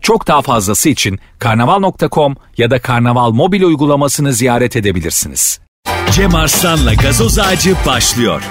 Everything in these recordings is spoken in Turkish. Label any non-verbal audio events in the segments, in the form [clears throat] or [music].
Çok daha fazlası için karnaval.com ya da karnaval mobil uygulamasını ziyaret edebilirsiniz. Cem Arslan'la gazoz ağacı başlıyor.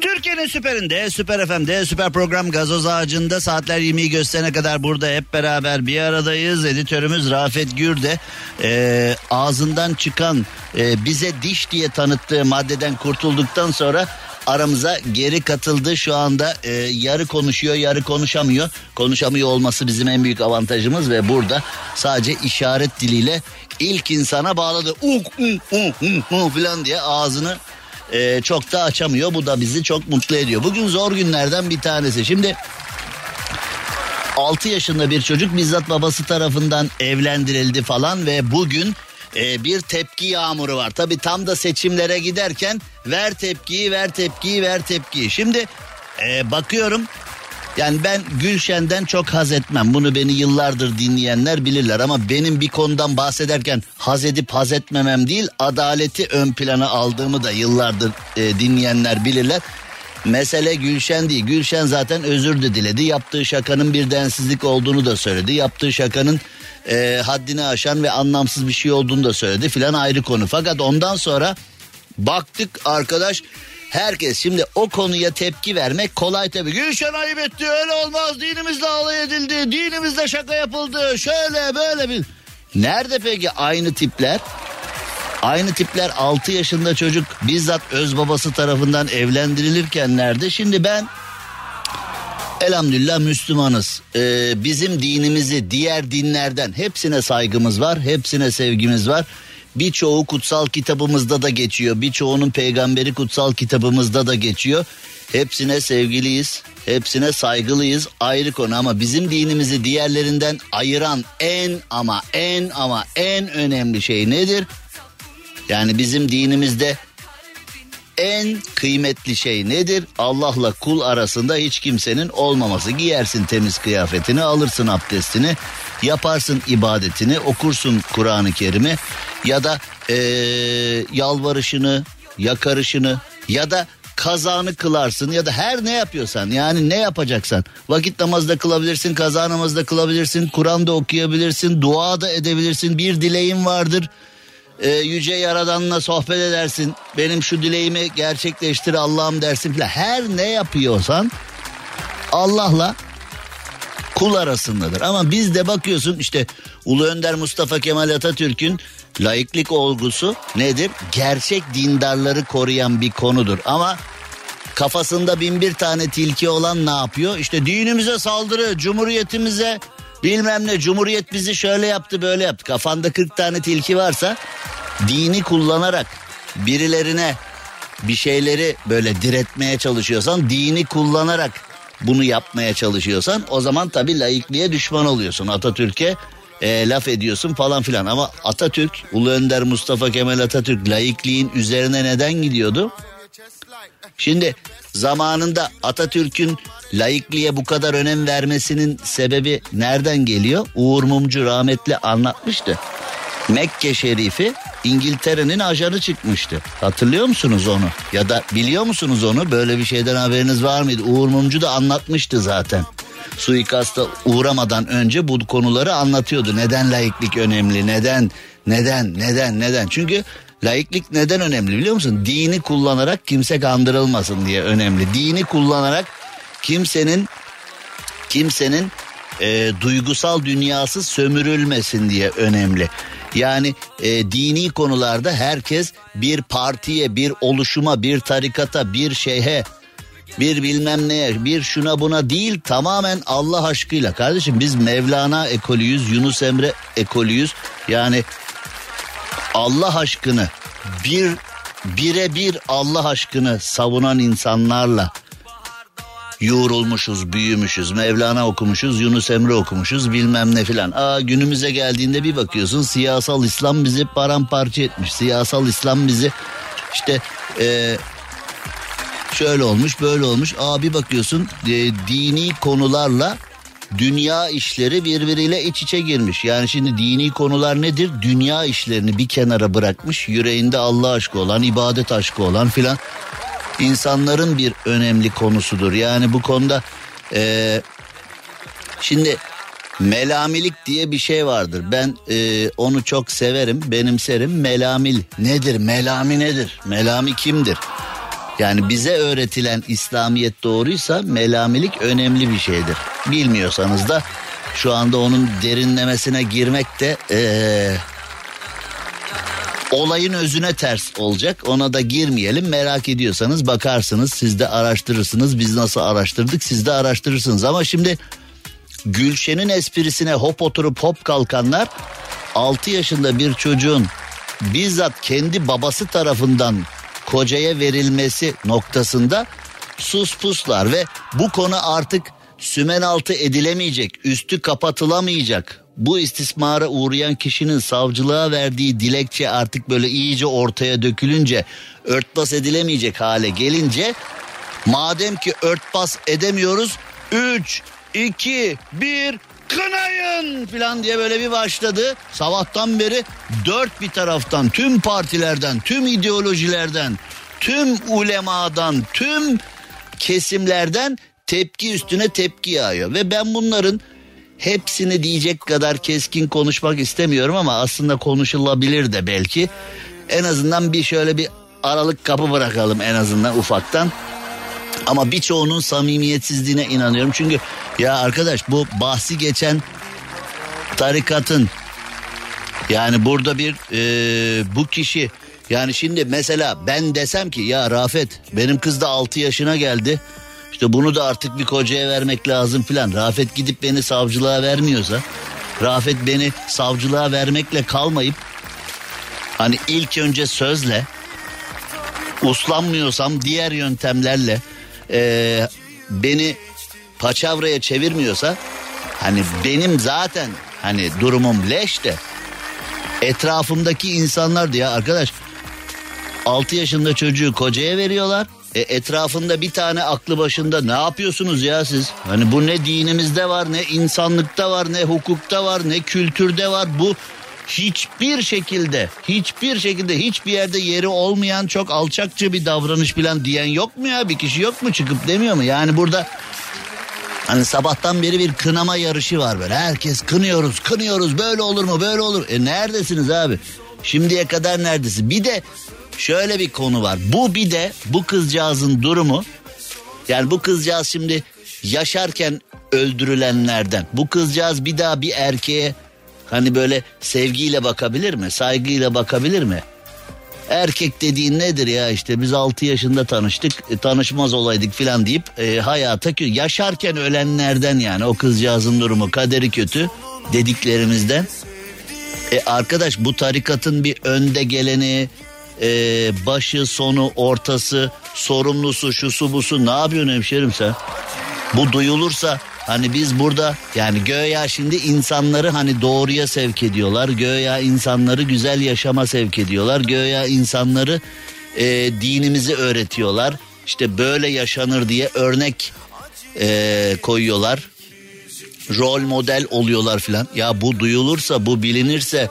Türkiye'nin süperinde, süper FM'de, süper program gazoz ağacında saatler 20'yi gösterene kadar burada hep beraber bir aradayız. Editörümüz Rafet Gür de e, ağzından çıkan e, bize diş diye tanıttığı maddeden kurtulduktan sonra aramıza geri katıldı. Şu anda e, yarı konuşuyor, yarı konuşamıyor. Konuşamıyor olması bizim en büyük avantajımız ve burada sadece işaret diliyle ilk insana bağladı. Uh, uh, uh, uh, uh falan diye ağzını e, çok da açamıyor. Bu da bizi çok mutlu ediyor. Bugün zor günlerden bir tanesi. Şimdi 6 yaşında bir çocuk bizzat babası tarafından evlendirildi falan ve bugün e, bir tepki yağmuru var. Tabi tam da seçimlere giderken ver tepkiyi ver tepkiyi ver tepkiyi. Şimdi e, bakıyorum yani ben Gülşen'den çok haz etmem. Bunu beni yıllardır dinleyenler bilirler ama benim bir konudan bahsederken haz edip haz etmemem değil adaleti ön plana aldığımı da yıllardır e, dinleyenler bilirler. Mesele Gülşen değil. Gülşen zaten özür de diledi. Yaptığı şakanın bir densizlik olduğunu da söyledi. Yaptığı şakanın e, haddini aşan ve anlamsız bir şey olduğunu da söyledi filan ayrı konu. Fakat ondan sonra baktık arkadaş herkes şimdi o konuya tepki vermek kolay tabii. Gülşen ayıp etti öyle olmaz dinimizle alay edildi dinimizle şaka yapıldı şöyle böyle bir. Nerede peki aynı tipler? Aynı tipler 6 yaşında çocuk bizzat öz babası tarafından evlendirilirken nerede? Şimdi ben elhamdülillah Müslümanız. Ee, bizim dinimizi diğer dinlerden hepsine saygımız var, hepsine sevgimiz var. Birçoğu kutsal kitabımızda da geçiyor. Birçoğunun peygamberi kutsal kitabımızda da geçiyor. Hepsine sevgiliyiz, hepsine saygılıyız ayrı konu ama bizim dinimizi diğerlerinden ayıran en ama en ama en önemli şey nedir? Yani bizim dinimizde en kıymetli şey nedir? Allah'la kul arasında hiç kimsenin olmaması. Giyersin temiz kıyafetini, alırsın abdestini, yaparsın ibadetini, okursun Kur'an-ı Kerim'i ya da ee, yalvarışını, yakarışını ya da kazanı kılarsın ya da her ne yapıyorsan yani ne yapacaksan vakit namazda kılabilirsin kaza namazda kılabilirsin Kur'an'da okuyabilirsin dua da edebilirsin bir dileğin vardır ee, yüce yaradanla sohbet edersin benim şu dileğimi gerçekleştir Allah'ım dersin filan her ne yapıyorsan Allah'la kul arasındadır ama biz de bakıyorsun işte Ulu Önder Mustafa Kemal Atatürk'ün laiklik olgusu nedir? Gerçek dindarları koruyan bir konudur ama kafasında bin bir tane tilki olan ne yapıyor? İşte dinimize saldırı, cumhuriyetimize bilmem ne, cumhuriyet bizi şöyle yaptı böyle yaptı. Kafanda 40 tane tilki varsa dini kullanarak birilerine bir şeyleri böyle diretmeye çalışıyorsan, dini kullanarak bunu yapmaya çalışıyorsan o zaman tabii laikliğe düşman oluyorsun. Atatürk'e e, laf ediyorsun falan filan ama Atatürk, Ulu Önder Mustafa Kemal Atatürk laikliğin üzerine neden gidiyordu? Şimdi zamanında Atatürk'ün laikliğe bu kadar önem vermesinin sebebi nereden geliyor? Uğur Mumcu rahmetli anlatmıştı. Mekke Şerifi İngiltere'nin ajanı çıkmıştı. Hatırlıyor musunuz onu? Ya da biliyor musunuz onu? Böyle bir şeyden haberiniz var mıydı? Uğur Mumcu da anlatmıştı zaten. Suikasta uğramadan önce bu konuları anlatıyordu. Neden laiklik önemli? Neden? Neden? Neden? Neden? Çünkü Laiklik neden önemli biliyor musun? Dini kullanarak kimse kandırılmasın diye önemli. Dini kullanarak kimsenin kimsenin e, duygusal dünyası sömürülmesin diye önemli. Yani e, dini konularda herkes bir partiye, bir oluşuma, bir tarikata, bir şeyhe, bir bilmem neye, bir şuna buna değil tamamen Allah aşkıyla. Kardeşim biz Mevlana ekolüyüz, Yunus Emre ekolüyüz. Yani Allah aşkını bir birebir Allah aşkını savunan insanlarla yoğrulmuşuz, büyümüşüz. Mevlana okumuşuz, Yunus Emre okumuşuz bilmem ne filan. Aa günümüze geldiğinde bir bakıyorsun siyasal İslam bizi paramparça etmiş. Siyasal İslam bizi işte e, şöyle olmuş böyle olmuş. Aa bir bakıyorsun e, dini konularla dünya işleri birbiriyle iç içe girmiş. Yani şimdi dini konular nedir? Dünya işlerini bir kenara bırakmış. Yüreğinde Allah aşkı olan, ibadet aşkı olan filan insanların bir önemli konusudur. Yani bu konuda e, şimdi melamilik diye bir şey vardır. Ben e, onu çok severim, benimserim. Melamil nedir? Melami nedir? Melami kimdir? Yani bize öğretilen İslamiyet doğruysa melamilik önemli bir şeydir. Bilmiyorsanız da şu anda onun derinlemesine girmek de ee, olayın özüne ters olacak. Ona da girmeyelim. Merak ediyorsanız bakarsınız, siz de araştırırsınız. Biz nasıl araştırdık, siz de araştırırsınız. Ama şimdi Gülşen'in esprisine hop oturup hop kalkanlar 6 yaşında bir çocuğun bizzat kendi babası tarafından kocaya verilmesi noktasında sus puslar ve bu konu artık sümen altı edilemeyecek, üstü kapatılamayacak. Bu istismara uğrayan kişinin savcılığa verdiği dilekçe artık böyle iyice ortaya dökülünce örtbas edilemeyecek hale gelince madem ki örtbas edemiyoruz 3 2 1 kınayın falan diye böyle bir başladı. Sabahtan beri dört bir taraftan tüm partilerden, tüm ideolojilerden, tüm ulemadan, tüm kesimlerden tepki üstüne tepki yağıyor. Ve ben bunların hepsini diyecek kadar keskin konuşmak istemiyorum ama aslında konuşulabilir de belki. En azından bir şöyle bir aralık kapı bırakalım en azından ufaktan. Ama birçoğunun samimiyetsizliğine inanıyorum. Çünkü ya arkadaş bu bahsi geçen tarikatın yani burada bir e, bu kişi yani şimdi mesela ben desem ki ya Rafet benim kız da 6 yaşına geldi. İşte bunu da artık bir kocaya vermek lazım filan. Rafet gidip beni savcılığa vermiyorsa Rafet beni savcılığa vermekle kalmayıp hani ilk önce sözle uslanmıyorsam diğer yöntemlerle e, beni paçavraya çevirmiyorsa hani benim zaten hani durumum leş de etrafımdaki insanlar diye arkadaş 6 yaşında çocuğu kocaya veriyorlar. E, etrafında bir tane aklı başında ne yapıyorsunuz ya siz? Hani bu ne dinimizde var ne insanlıkta var ne hukukta var ne kültürde var bu hiçbir şekilde hiçbir şekilde hiçbir yerde yeri olmayan çok alçakça bir davranış bilen diyen yok mu ya bir kişi yok mu çıkıp demiyor mu? Yani burada Hani sabahtan beri bir kınama yarışı var böyle. Herkes kınıyoruz, kınıyoruz. Böyle olur mu? Böyle olur. E neredesiniz abi? Şimdiye kadar neredesin? Bir de şöyle bir konu var. Bu bir de bu kızcağızın durumu. Yani bu kızcağız şimdi yaşarken öldürülenlerden. Bu kızcağız bir daha bir erkeğe hani böyle sevgiyle bakabilir mi? Saygıyla bakabilir mi? Erkek dediğin nedir ya işte biz 6 yaşında tanıştık e, tanışmaz olaydık filan deyip e, hayata yaşarken ölenlerden yani o kızcağızın durumu kaderi kötü dediklerimizden. E, arkadaş bu tarikatın bir önde geleni e, başı sonu ortası sorumlusu şusu busu ne yapıyorsun hemşerim sen? Bu duyulursa Hani biz burada yani göya şimdi insanları hani doğruya sevk ediyorlar. Göya insanları güzel yaşama sevk ediyorlar. Göya insanları e, dinimizi öğretiyorlar. İşte böyle yaşanır diye örnek e, koyuyorlar. Rol model oluyorlar filan. Ya bu duyulursa bu bilinirse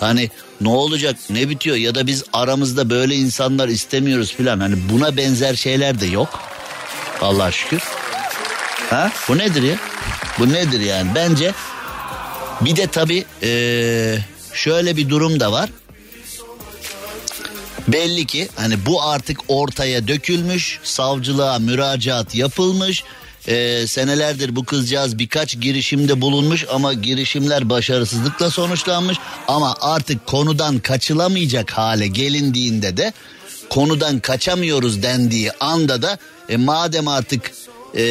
hani ne olacak ne bitiyor ya da biz aramızda böyle insanlar istemiyoruz filan. Hani buna benzer şeyler de yok. Allah şükür. Ha? Bu nedir ya? Bu nedir yani? Bence bir de tabii ee, şöyle bir durum da var. Belli ki hani bu artık ortaya dökülmüş, savcılığa müracaat yapılmış. Ee, senelerdir bu kızcağız birkaç girişimde bulunmuş ama girişimler başarısızlıkla sonuçlanmış. Ama artık konudan kaçılamayacak hale gelindiğinde de konudan kaçamıyoruz dendiği anda da e, madem artık e,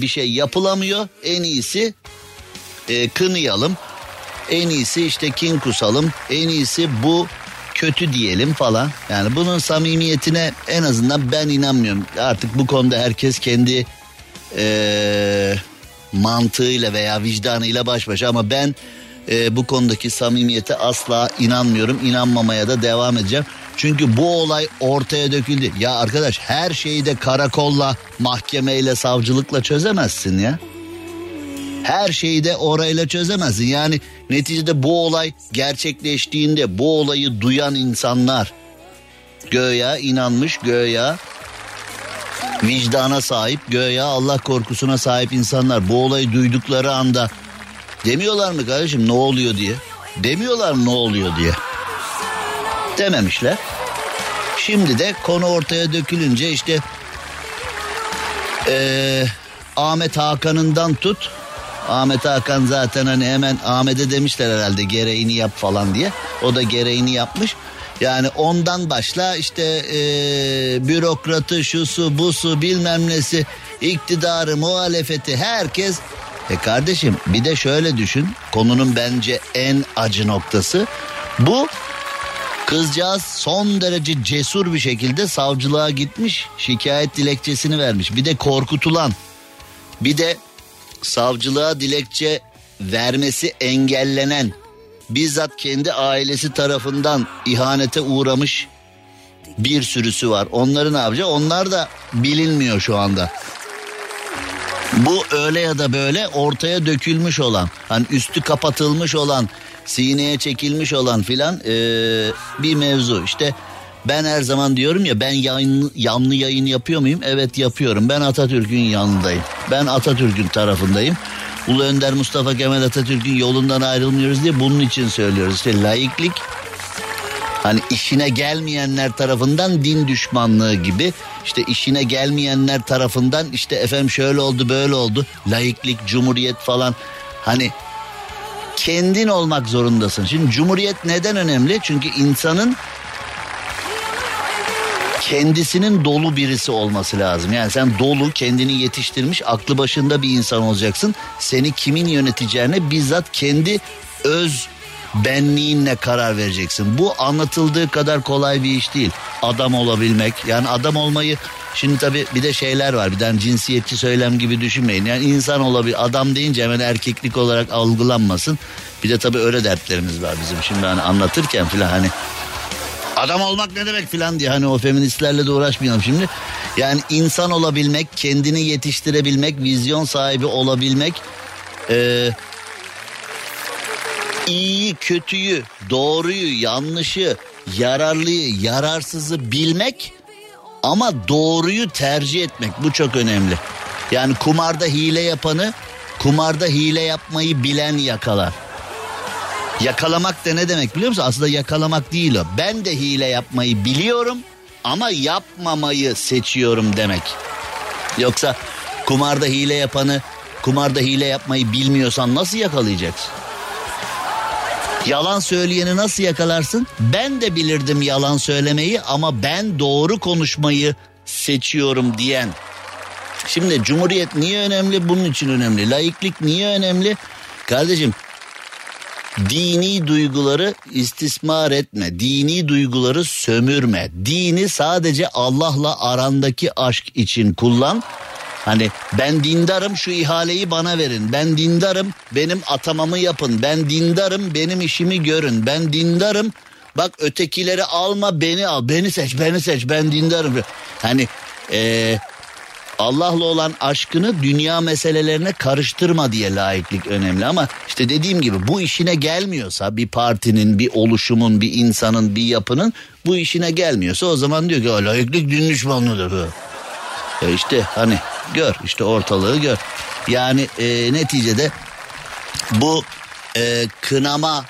bir şey yapılamıyor en iyisi e, kınayalım. En iyisi işte kin kusalım. En iyisi bu kötü diyelim falan. Yani bunun samimiyetine en azından ben inanmıyorum. Artık bu konuda herkes kendi e, mantığıyla veya vicdanıyla baş başa ama ben e, bu konudaki samimiyete asla inanmıyorum. İnanmamaya da devam edeceğim. Çünkü bu olay ortaya döküldü. Ya arkadaş her şeyi de karakolla, mahkemeyle, savcılıkla çözemezsin ya. Her şeyi de orayla çözemezsin. Yani neticede bu olay gerçekleştiğinde bu olayı duyan insanlar göya inanmış, göya vicdana sahip, göya Allah korkusuna sahip insanlar bu olayı duydukları anda demiyorlar mı kardeşim ne oluyor diye? Demiyorlar mı ne oluyor diye? Dememişler. Şimdi de konu ortaya dökülünce işte ee, Ahmet Hakan'ından tut. Ahmet Hakan zaten hani hemen Ahmet'e demişler herhalde gereğini yap falan diye. O da gereğini yapmış. Yani ondan başla işte ee, bürokratı şusu busu bilmem nesi iktidarı muhalefeti herkes e kardeşim bir de şöyle düşün konunun bence en acı noktası bu Kızcağız son derece cesur bir şekilde savcılığa gitmiş şikayet dilekçesini vermiş. Bir de korkutulan bir de savcılığa dilekçe vermesi engellenen bizzat kendi ailesi tarafından ihanete uğramış bir sürüsü var. Onları ne yapacak? Onlar da bilinmiyor şu anda. Bu öyle ya da böyle ortaya dökülmüş olan, hani üstü kapatılmış olan, sineye çekilmiş olan filan ee, bir mevzu. İşte ben her zaman diyorum ya ben yayın, yanlı yayın yapıyor muyum? Evet yapıyorum. Ben Atatürk'ün yanındayım. Ben Atatürk'ün tarafındayım. Ulu Önder Mustafa Kemal Atatürk'ün yolundan ayrılmıyoruz diye bunun için söylüyoruz. İşte laiklik hani işine gelmeyenler tarafından din düşmanlığı gibi işte işine gelmeyenler tarafından işte efendim şöyle oldu böyle oldu laiklik cumhuriyet falan hani kendin olmak zorundasın. Şimdi cumhuriyet neden önemli? Çünkü insanın kendisinin dolu birisi olması lazım. Yani sen dolu, kendini yetiştirmiş, aklı başında bir insan olacaksın. Seni kimin yöneteceğine bizzat kendi öz benliğinle karar vereceksin. Bu anlatıldığı kadar kolay bir iş değil. Adam olabilmek yani adam olmayı şimdi tabi bir de şeyler var bir tane cinsiyetçi söylem gibi düşünmeyin. Yani insan olabilir adam deyince hemen erkeklik olarak algılanmasın. Bir de tabi öyle dertlerimiz var bizim şimdi hani anlatırken filan hani adam olmak ne demek filan diye hani o feministlerle de uğraşmayalım şimdi. Yani insan olabilmek, kendini yetiştirebilmek, vizyon sahibi olabilmek, e, iyiyi, kötüyü, doğruyu, yanlışı, yararlıyı, yararsızı bilmek ama doğruyu tercih etmek bu çok önemli. Yani kumarda hile yapanı kumarda hile yapmayı bilen yakalar. Yakalamak da ne demek biliyor musun? Aslında yakalamak değil o. Ben de hile yapmayı biliyorum ama yapmamayı seçiyorum demek. Yoksa kumarda hile yapanı, kumarda hile yapmayı bilmiyorsan nasıl yakalayacaksın? Yalan söyleyeni nasıl yakalarsın? Ben de bilirdim yalan söylemeyi ama ben doğru konuşmayı seçiyorum diyen. Şimdi cumhuriyet niye önemli? Bunun için önemli. Laiklik niye önemli? Kardeşim dini duyguları istismar etme. Dini duyguları sömürme. Dini sadece Allah'la arandaki aşk için kullan. Hani ben dindarım şu ihaleyi bana verin. Ben dindarım benim atamamı yapın. Ben dindarım benim işimi görün. Ben dindarım bak ötekileri alma beni al. Beni seç beni seç ben dindarım. Hani ee, Allah'la olan aşkını dünya meselelerine karıştırma diye laiklik önemli ama işte dediğim gibi bu işine gelmiyorsa bir partinin, bir oluşumun, bir insanın, bir yapının bu işine gelmiyorsa o zaman diyor ki laiklik din düşmanlığıdır. E işte hani gör işte ortalığı gör. Yani e, neticede bu e, kınama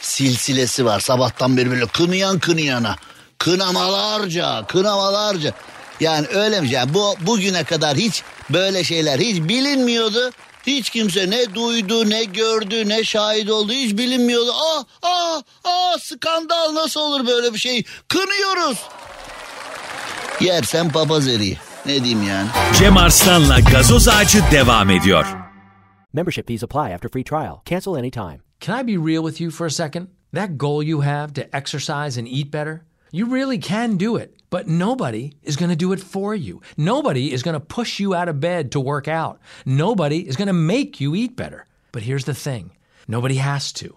silsilesi var. Sabahtan beri böyle kınayan kınayana, Kınamalarca, kınamalarca. Yani öyle mi? Yani bu bugüne kadar hiç böyle şeyler hiç bilinmiyordu. Hiç kimse ne duydu, ne gördü, ne şahit oldu hiç bilinmiyordu. Ah, ah, ah skandal nasıl olur böyle bir şey? Kınıyoruz. Yersen papaz eriği. Ne diyeyim yani? Cem Arslan'la gazoz ağacı devam ediyor. Membership fees apply after free trial. Cancel anytime. Can I be real with you for a second? That goal you have to exercise and eat better, you really can do it, but nobody is going to do it for you. Nobody is going to push you out of bed to work out. Nobody is going to make you eat better. But here's the thing nobody has to.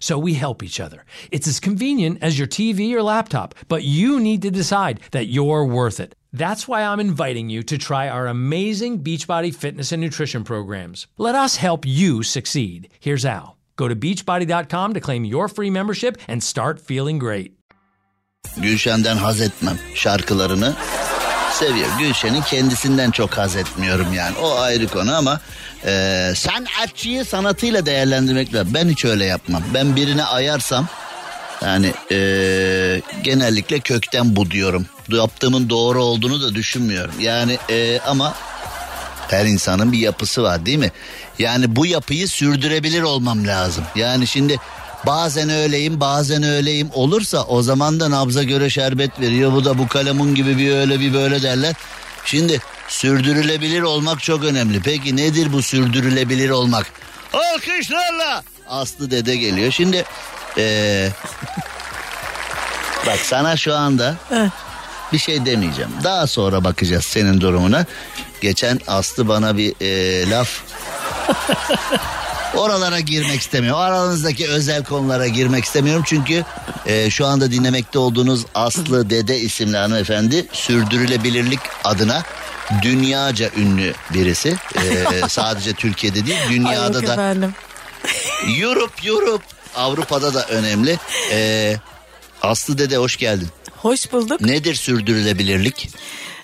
so we help each other. It's as convenient as your TV or laptop, but you need to decide that you're worth it. That's why I'm inviting you to try our amazing Beachbody fitness and nutrition programs. Let us help you succeed. Here's how. Go to beachbody.com to claim your free membership and start feeling great. Gülşen'den haz etmem şarkılarını seviyor. Gülşen'in kendisinden çok haz etmiyorum yani. O ayrı konu ama e, sanatçıyı sanatıyla değerlendirmek lazım. Ben hiç öyle yapmam. Ben birine ayarsam yani e, genellikle kökten bu diyorum. Yaptığımın doğru olduğunu da düşünmüyorum. Yani e, ama her insanın bir yapısı var değil mi? Yani bu yapıyı sürdürebilir olmam lazım. Yani şimdi bazen öyleyim bazen öyleyim olursa o zaman da nabza göre şerbet veriyor. Bu da bu kalemun gibi bir öyle bir böyle derler. Şimdi sürdürülebilir olmak çok önemli. Peki nedir bu sürdürülebilir olmak? Alkışlarla Aslı dede geliyor. Şimdi ee, [laughs] bak sana şu anda bir şey demeyeceğim. Daha sonra bakacağız senin durumuna. Geçen Aslı bana bir ee, laf [laughs] Oralara girmek istemiyorum. Aranızdaki özel konulara girmek istemiyorum. Çünkü e, şu anda dinlemekte olduğunuz Aslı Dede isimli hanımefendi sürdürülebilirlik adına dünyaca ünlü birisi. E, [laughs] sadece Türkiye'de değil dünyada da efendim. Europe Europe Avrupa'da da önemli. E, Aslı Dede hoş geldin. Hoş bulduk. Nedir sürdürülebilirlik?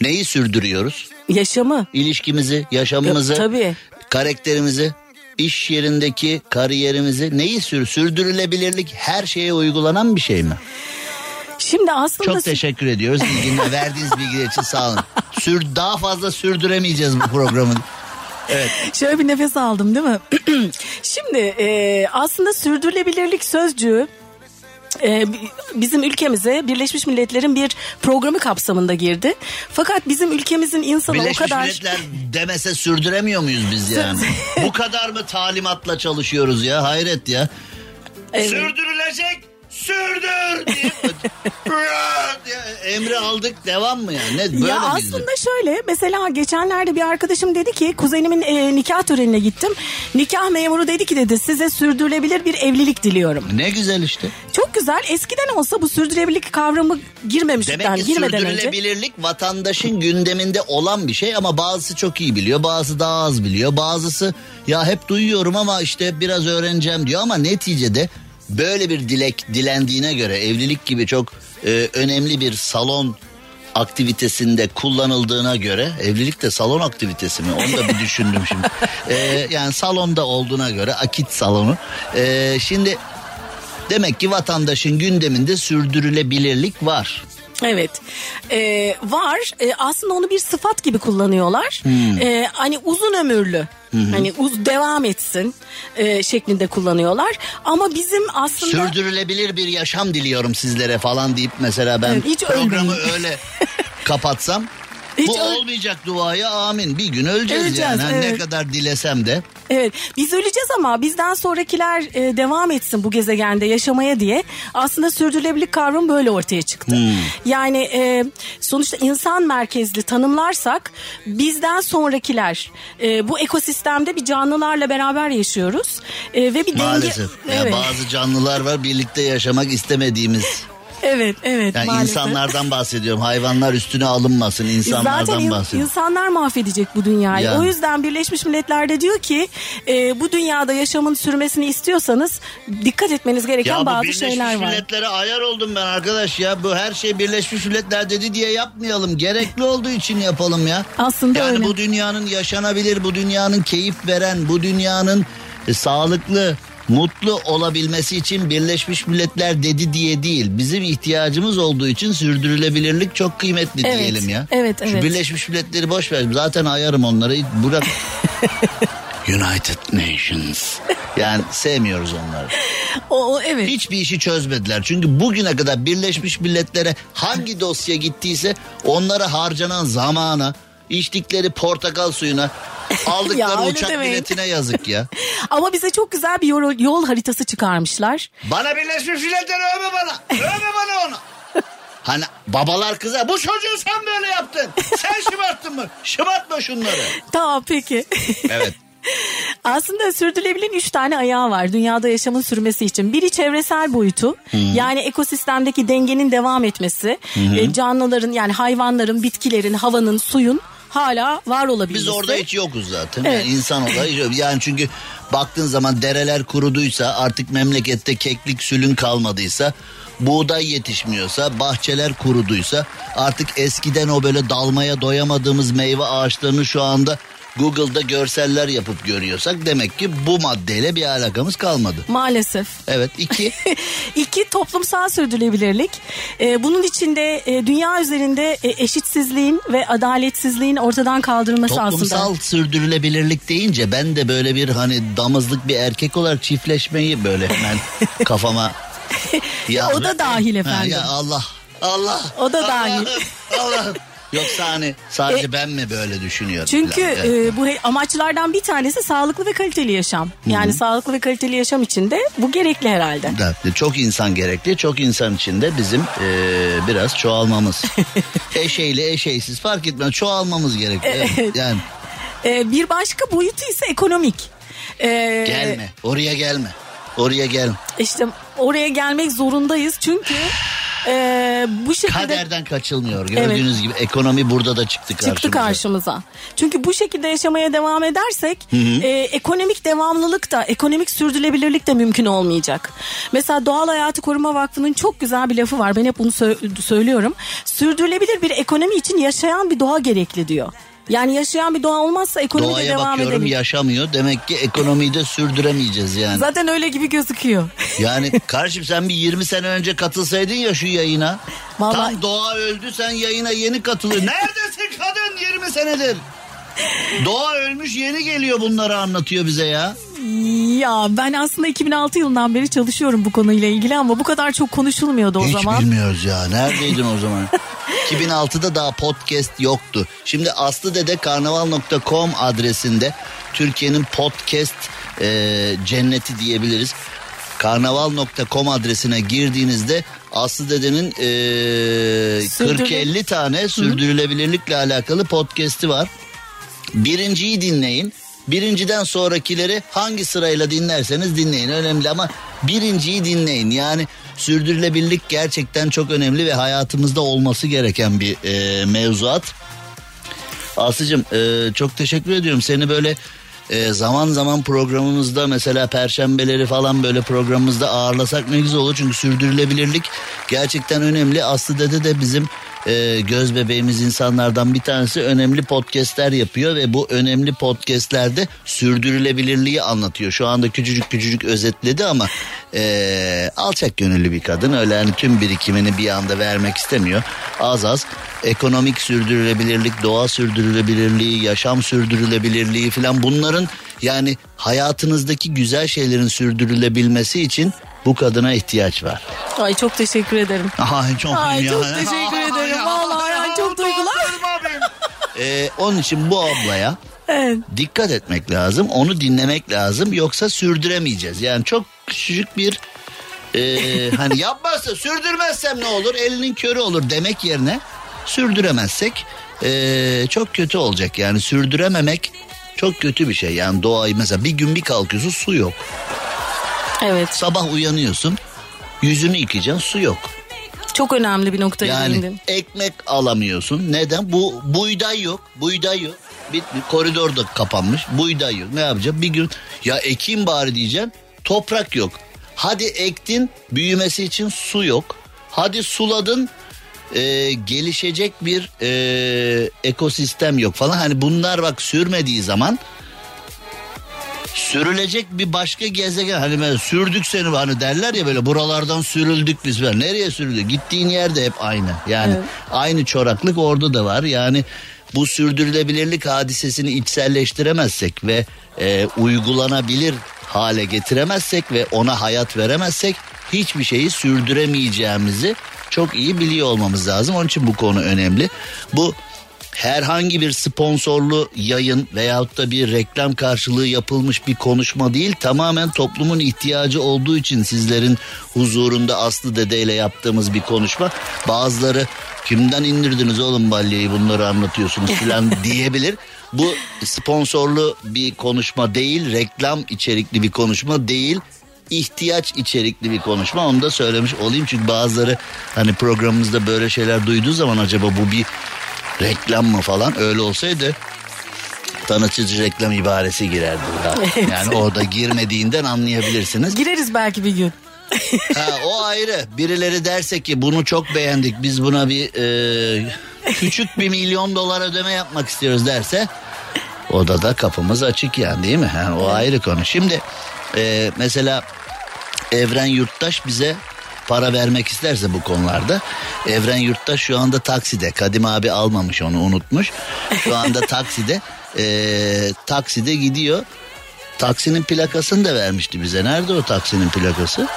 Neyi sürdürüyoruz? Yaşamı. İlişkimizi, yaşamımızı, Yok, tabii. karakterimizi, iş yerindeki kariyerimizi neyi sür sürdürülebilirlik her şeye uygulanan bir şey mi? Şimdi aslında Çok teşekkür ediyoruz [laughs] bilgiler verdiğiniz bilgiler için sağ olun. Sür daha fazla sürdüremeyeceğiz bu programın. şöyle bir nefes aldım değil mi? [clears throat] Şimdi e, aslında sürdürülebilirlik sözcüğü bizim ülkemize Birleşmiş Milletler'in bir programı kapsamında girdi. Fakat bizim ülkemizin insanı Birleşmiş o kadar Milletler demese sürdüremiyor muyuz biz yani? [laughs] bu kadar mı talimatla çalışıyoruz ya hayret ya. Evet. Sürdürülecek sürdür [laughs] diye. Emri aldık devam mı yani? Ne, böyle ya mi aslında şöyle mesela geçenlerde bir arkadaşım dedi ki kuzenimin e, nikah törenine gittim. Nikah memuru dedi ki dedi size sürdürülebilir bir evlilik diliyorum. Ne güzel işte. Çok güzel eskiden olsa bu sürdürülebilirlik kavramı girmemişti. Demek yani ki girmeden önce. sürdürülebilirlik vatandaşın gündeminde olan bir şey ama bazısı çok iyi biliyor, bazısı daha az biliyor, bazısı ya hep duyuyorum ama işte biraz öğreneceğim diyor ama neticede böyle bir dilek dilendiğine göre evlilik gibi çok e, önemli bir salon aktivitesinde kullanıldığına göre evlilik de salon aktivitesi mi onu da bir düşündüm şimdi. [laughs] E, yani salonda olduğuna göre akit salonu. E, şimdi demek ki vatandaşın gündeminde sürdürülebilirlik var. Evet Ee, var Ee, aslında onu bir sıfat gibi kullanıyorlar Hmm. Ee, hani uzun ömürlü hani uz devam etsin e, şeklinde kullanıyorlar ama bizim aslında Sürdürülebilir bir yaşam diliyorum sizlere falan deyip mesela ben Evet, hiç programı ölmeyin. öyle [laughs] kapatsam Hiç bu öl- olmayacak duaya amin. Bir gün öleceğiz, Öleceğiz, yani. Hani Ne evet. kadar dilesem de. Evet biz öleceğiz ama bizden sonrakiler e, devam etsin bu gezegende yaşamaya diye aslında sürdürülebilirlik kavramı böyle ortaya çıktı. Yani e, sonuçta insan merkezli tanımlarsak bizden sonrakiler e, bu ekosistemde bir canlılarla beraber yaşıyoruz E, ve bir denge. Maalesef. Evet. bazı canlılar var birlikte yaşamak istemediğimiz Evet evet Yani maalesef. insanlardan bahsediyorum. Hayvanlar üstüne alınmasın. insanlardan Zaten in- bahsediyorum. insanlar mahvedecek bu dünyayı. Yani. O yüzden Birleşmiş Milletler de diyor ki e, bu dünyada yaşamın sürmesini istiyorsanız dikkat etmeniz gereken Ya bazı Birleşmiş şeyler var. Milletler'e ayar oldum ben arkadaş ya. Bu her şey Birleşmiş Milletler dedi diye yapmayalım. Gerekli olduğu için yapalım ya. Aslında yani öyle. bu dünyanın yaşanabilir, bu dünyanın keyif veren, bu dünyanın e, sağlıklı, mutlu olabilmesi için Birleşmiş Milletler dedi diye değil. Bizim ihtiyacımız olduğu için sürdürülebilirlik çok kıymetli Evet, diyelim ya. evet, Şu evet. Birleşmiş Milletleri boş ver. Zaten ayarım onları. Bırak. [laughs] United Nations. Yani sevmiyoruz onları. O, o evet. Hiçbir işi çözmediler. Çünkü bugüne kadar Birleşmiş Milletler'e hangi dosya gittiyse onlara harcanan zamana, içtikleri portakal suyuna, [laughs] Ya aldıkları öyle uçak demeyin. biletine yazık ya. [laughs] Ama bize çok güzel bir yol, yol haritası çıkarmışlar. Bana Birleşmiş Milletler övme bana. Övme bana onu. [laughs] Hani babalar kıza bu çocuğu sen böyle yaptın. Sen şımarttın mı? Şımartma şunları. Tamam peki. Evet. Aslında sürdürülebilirliğin üç tane ayağı var dünyada yaşamın sürmesi için. Biri çevresel boyutu yani ekosistemdeki dengenin devam etmesi. E, canlıların yani hayvanların, bitkilerin, havanın, suyun hala var olabilmesi. Biz orada hiç yokuz zaten. Evet. Yani insan olarak yok. Yani çünkü baktığın zaman dereler kuruduysa artık memlekette keklik sülün kalmadıysa buğday yetişmiyorsa bahçeler kuruduysa artık eskiden o böyle dalmaya doyamadığımız meyve ağaçlarını şu anda Google'da görseller yapıp görüyorsak demek ki bu maddeyle bir alakamız kalmadı. Maalesef. Evet iki [laughs] İki toplumsal sürdürülebilirlik. Ee, bunun içinde e, dünya üzerinde e, eşitsizliğin ve adaletsizliğin ortadan kaldırılması toplumsal aslında. sürdürülebilirlik deyince ben de böyle bir hani damızlık bir erkek olarak çiftleşmeyi böyle hemen [laughs] kafama O da dahil Ha, efendim. ya Allah Allah. O da dahil. Allah'ım, Allah'ım. Yoksa hani sadece ben mi böyle düşünüyorum? E, Çünkü falan. Evet. e, bu amaçlardan bir tanesi sağlıklı ve kaliteli yaşam. Yani sağlıklı ve kaliteli yaşam için de bu gerekli herhalde. Evet, çok insan gerekli. Çok insan içinde bizim e, biraz çoğalmamız. [laughs] Eşeğli eşeğsiz fark etmez. Çoğalmamız gerekiyor. Evet, Yani E, bir başka boyutu ise ekonomik. E, gelme. Oraya gelme. Oraya gelme. İşte oraya gelmek zorundayız çünkü e, bu şekilde Kaderden kaçılmıyor. Gördüğünüz gibi ekonomi burada da çıktı karşımıza. çıktı karşımıza. Çünkü bu şekilde yaşamaya devam edersek e, ekonomik devamlılık da ekonomik sürdürülebilirlik de mümkün olmayacak. Mesela Doğal Hayatı Koruma Vakfı'nın çok güzel bir lafı var. Ben hep bunu sö- söylüyorum. Sürdürülebilir bir ekonomi için yaşayan bir doğa gerekli diyor. Yani yaşayan bir doğa olmazsa ekonomi de Doğaya devam bakıyorum edemiyor. yaşamıyor. Demek ki ekonomiyi de sürdüremeyeceğiz yani. Zaten öyle gibi gözüküyor. Yani [laughs] kardeşim sen bir 20 sene önce katılsaydın ya şu yayına. Vallahi- Tam doğa öldü sen yayına yeni katılıyorsun. [laughs] Neredesin kadın 20 senedir? Doğa ölmüş yeni geliyor bunları anlatıyor bize ya. Ya ben aslında 2006 yılından beri çalışıyorum bu konuyla ilgili ama bu kadar çok konuşulmuyordu o Hiç zaman. bilmiyoruz ya. Neredeydin o zaman? [laughs] 2006'da daha podcast yoktu. Şimdi aslıdedekarnaval.com adresinde Türkiye'nin podcast e, cenneti diyebiliriz. Karnaval.com adresine girdiğinizde Aslı Dede'nin e, Sürdürüle- 40-50 tane sürdürülebilirlikle alakalı podcast'i var. Birinciyi dinleyin. Birinciden sonrakileri hangi sırayla dinlerseniz dinleyin önemli ama birinciyi dinleyin. Yani sürdürülebilirlik gerçekten çok önemli ve hayatımızda olması gereken bir e, mevzuat. Aslıcığım e, çok teşekkür ediyorum. Seni böyle e, zaman zaman programımızda mesela perşembeleri falan böyle programımızda ağırlasak ne güzel olur. Çünkü sürdürülebilirlik gerçekten önemli. Aslı Dede de bizim e, göz bebeğimiz insanlardan bir tanesi önemli podcastler yapıyor ve bu önemli podcastlerde sürdürülebilirliği anlatıyor. Şu anda küçücük küçücük özetledi ama e, alçak gönüllü bir kadın öyle hani tüm birikimini bir anda vermek istemiyor. Az az ekonomik sürdürülebilirlik, doğa sürdürülebilirliği, yaşam sürdürülebilirliği falan bunların yani hayatınızdaki güzel şeylerin sürdürülebilmesi için bu kadına ihtiyaç var. Ay çok teşekkür ederim. Ay çok, Ay ya. çok teşekkür ederim. [laughs] Ee, onun için bu ablaya Evet. dikkat etmek lazım. Onu dinlemek lazım. Yoksa sürdüremeyeceğiz. Yani çok küçücük bir e, [laughs] hani yapmazsa sürdürmezsem ne olur? Elinin körü olur demek yerine sürdüremezsek e, çok kötü olacak. Yani sürdürememek çok kötü bir şey. Yani doğayı mesela bir gün bir kalkıyorsun su yok. Evet. Sabah uyanıyorsun yüzünü yıkayacaksın su yok. Çok önemli bir noktaya Yani değindin. ekmek alamıyorsun. Neden? Bu buğday yok. Buğday yok. Bir, bir koridor da kapanmış. Buğday yok. Ne yapacağım? Bir gün ya ekeyim bari diyeceğim. Toprak yok. Hadi ektin büyümesi için su yok. Hadi suladın e, gelişecek bir e, ekosistem yok falan. Hani bunlar bak sürmediği zaman sürülecek bir başka gezegen. Hani böyle sürdük seni hani derler ya böyle buralardan sürüldük biz böyle nereye sürüldük? Gittiğin yerde hep aynı. Yani aynı çoraklık orada da var. Yani bu sürdürülebilirlik hadisesini içselleştiremezsek ve e, uygulanabilir hale getiremezsek ve ona hayat veremezsek hiçbir şeyi sürdüremeyeceğimizi çok iyi biliyor olmamız lazım. Onun için bu konu önemli. Bu herhangi bir sponsorlu yayın veyahut da bir reklam karşılığı yapılmış bir konuşma değil. Tamamen toplumun ihtiyacı olduğu için sizlerin huzurunda Aslı Dede ile yaptığımız bir konuşma. Bazıları kimden indirdiniz oğlum balyayı bunları anlatıyorsunuz filan [laughs] diyebilir. Bu sponsorlu bir konuşma değil, reklam içerikli bir konuşma değil ihtiyaç içerikli bir konuşma onu da söylemiş olayım çünkü bazıları hani programımızda böyle şeyler duyduğu zaman acaba bu bir reklam mı falan öyle olsaydı tanıtıcı reklam ibaresi girerdi. burada. [laughs] Yani orada girmediğinden anlayabilirsiniz. Gireriz belki bir gün. Ha, o ayrı. Birileri derse ki bunu çok beğendik biz buna bir e, küçük bir milyon dolar ödeme yapmak istiyoruz derse odada da kapımız açık yani değil mi? Ha, o ayrı konu. Şimdi e, mesela Evren Yurttaş bize para vermek isterse bu konularda. Evren Yurttaş şu anda takside. Kadim abi almamış onu unutmuş. Şu anda [laughs] takside. E, takside gidiyor. Taksinin plakasını da vermişti bize. Nerede o taksinin plakası?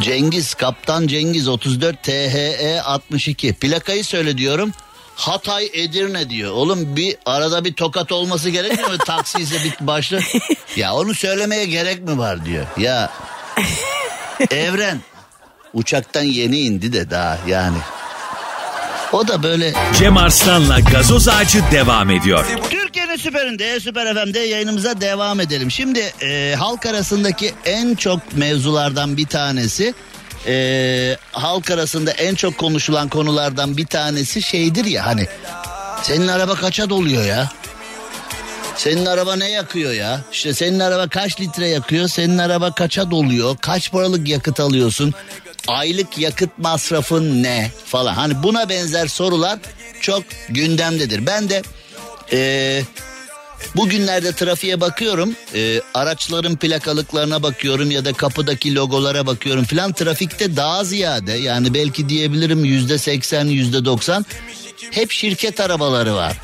Cengiz, Kaptan Cengiz 34 THE 62. Plakayı söyle diyorum. Hatay Edirne diyor. Oğlum bir arada bir tokat olması gerekmiyor mu? Taksi ise bir başlı. [laughs] Ya onu söylemeye gerek mi var diyor. Ya [laughs] Evren uçaktan yeni indi de daha yani. O da böyle Cem Arslan'la gazoz ağacı devam ediyor. Türkiye'nin süperinde, süper FM'de yayınımıza devam edelim. Şimdi e, halk arasındaki en çok mevzulardan bir tanesi, e, halk arasında en çok konuşulan konulardan bir tanesi şeydir ya hani, senin araba kaça doluyor ya? Senin araba ne yakıyor ya? İşte senin araba kaç litre yakıyor? Senin araba kaça doluyor? Kaç paralık yakıt alıyorsun? Aylık yakıt masrafın ne? Falan. Hani buna benzer sorular çok gündemdedir. Ben de eee Bugünlerde trafiğe bakıyorum. Ee, araçların plakalıklarına bakıyorum ya da kapıdaki logolara bakıyorum filan. Trafikte daha ziyade yani belki diyebilirim yüzde seksen yüzde doksan hep şirket arabaları var.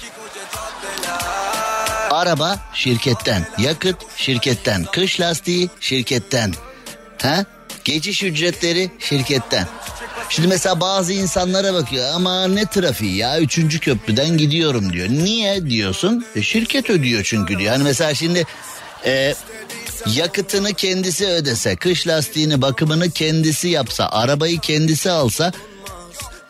Araba şirketten, yakıt şirketten, kış lastiği şirketten. Ha? Geçiş ücretleri şirketten. Şimdi mesela bazı insanlara bakıyor ama ne trafiği ya üçüncü köprüden gidiyorum diyor. Niye diyorsun? E, şirket ödüyor çünkü diyor. Hani mesela şimdi e, yakıtını kendisi ödese, kış lastiğini bakımını kendisi yapsa, arabayı kendisi alsa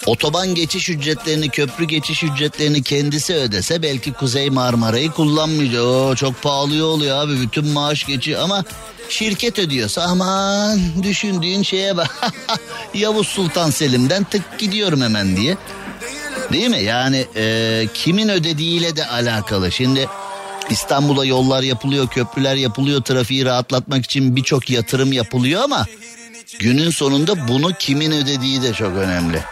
Otoban geçiş ücretlerini, köprü geçiş ücretlerini kendisi ödese belki Kuzey Marmara'yı kullanmayacak. Oo, çok pahalı oluyor abi bütün maaş geçiyor ama şirket ödüyorsa aman düşündüğün şeye bak. [laughs] Yavuz Sultan Selim'den tık gidiyorum hemen diye. Değil mi? Yani e, kimin ödediğiyle de alakalı. Şimdi İstanbul'a yollar yapılıyor, köprüler yapılıyor, trafiği rahatlatmak için birçok yatırım yapılıyor ama günün sonunda bunu kimin ödediği de çok önemli.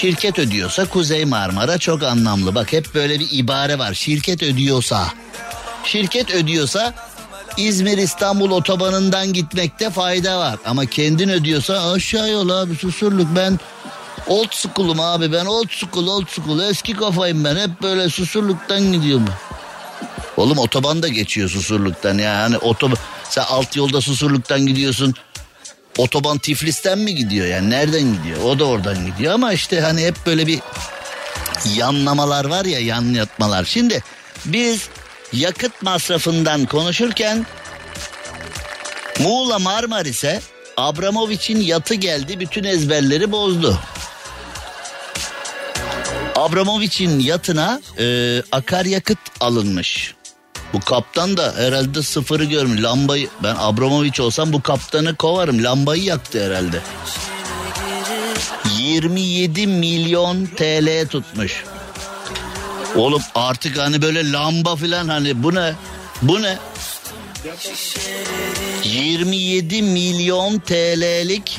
Şirket ödüyorsa Kuzey Marmara çok anlamlı. Bak hep böyle bir ibare var. Şirket ödüyorsa. Şirket ödüyorsa İzmir İstanbul otobanından gitmekte fayda var. Ama kendin ödüyorsa aşağı yol abi susurluk ben old school'um abi ben old school old school eski kafayım ben hep böyle susurluktan gidiyorum. Oğlum otoban da geçiyor susurluktan ya. Hani otoban sen alt yolda susurluktan gidiyorsun. Otoban Tiflis'ten mi gidiyor yani nereden gidiyor? O da oradan gidiyor ama işte hani hep böyle bir yanlamalar var ya yan yatmalar. Şimdi biz yakıt masrafından konuşurken Muğla Marmaris'e Abramovich'in yatı geldi bütün ezberleri bozdu. Abramovich'in yatına e, akaryakıt alınmış. Bu kaptan da herhalde sıfırı görmüş. Lambayı ben Abramovich olsam bu kaptanı kovarım. Lambayı yaktı herhalde. 27 milyon TL tutmuş. Oğlum artık hani böyle lamba filan hani bu ne? Bu ne? 27 milyon TL'lik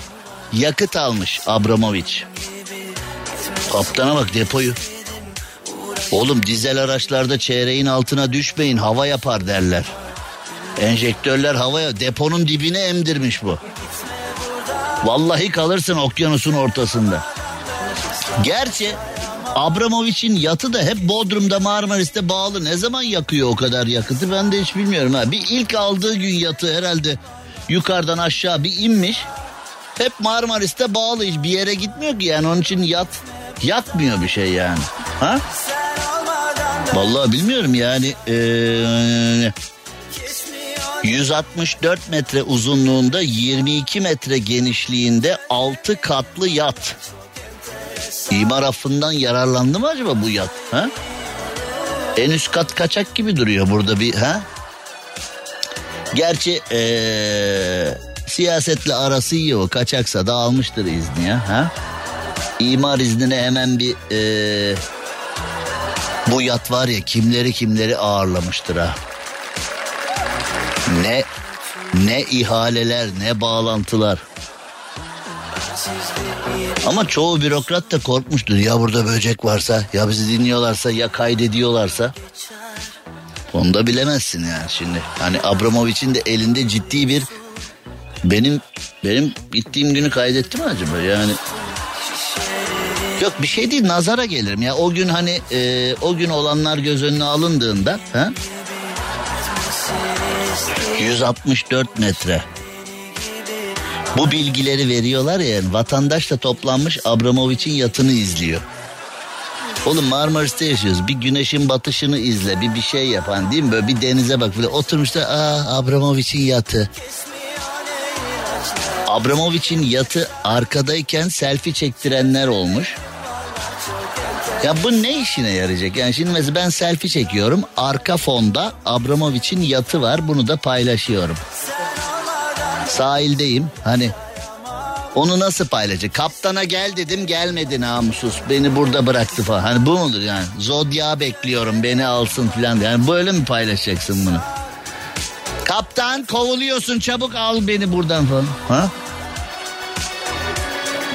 yakıt almış Abramovich. Kaptana bak depoyu. Oğlum dizel araçlarda çeyreğin altına düşmeyin hava yapar derler. Enjektörler havaya deponun dibine emdirmiş bu. Vallahi kalırsın okyanusun ortasında. Gerçi Abramovich'in yatı da hep Bodrum'da Marmaris'te bağlı. Ne zaman yakıyor o kadar yakıtı ben de hiç bilmiyorum. Ha. Bir ilk aldığı gün yatı herhalde yukarıdan aşağı bir inmiş. Hep Marmaris'te bağlı hiç bir yere gitmiyor ki yani onun için yat yakmıyor bir şey yani. Ha? Vallahi bilmiyorum yani ee, 164 metre uzunluğunda 22 metre genişliğinde 6 katlı yat. İmar affından yararlandı mı acaba bu yat? Ha? En üst kat kaçak gibi duruyor burada bir ha? Gerçi ee, siyasetle arası iyi o kaçaksa da almıştır izni ya. Ha? İmar iznine hemen bir ee, bu yat var ya kimleri kimleri ağırlamıştır ha. Ne ne ihaleler ne bağlantılar. Ama çoğu bürokrat da korkmuştur. Ya burada böcek varsa, ya bizi dinliyorlarsa, ya kaydediyorlarsa. Onu da bilemezsin yani şimdi. Hani Abramovich'in de elinde ciddi bir benim benim gittiğim günü kaydetti mi acaba? Yani Yok bir şey değil nazara gelirim ya o gün hani e, o gün olanlar göz önüne alındığında ha? 164 metre. Bu bilgileri veriyorlar ya yani vatandaş da toplanmış Abramovich'in yatını izliyor. Oğlum Marmaris'te yaşıyoruz. Bir güneşin batışını izle. Bir bir şey yapan değil mi? Böyle bir denize bak. Böyle oturmuşlar. Aa Abramovich'in yatı. Abramovich'in yatı arkadayken selfie çektirenler olmuş. Ya bu ne işine yarayacak? Yani şimdi mesela ben selfie çekiyorum. Arka fonda Abramovich'in yatı var. Bunu da paylaşıyorum. Sahildeyim. Hani onu nasıl paylaşacak? Kaptana gel dedim gelmedi namussuz. Beni burada bıraktı falan. Hani bu mudur yani? Zodya bekliyorum beni alsın falan. Yani böyle mi paylaşacaksın bunu? Kaptan kovuluyorsun çabuk al beni buradan falan. Ha?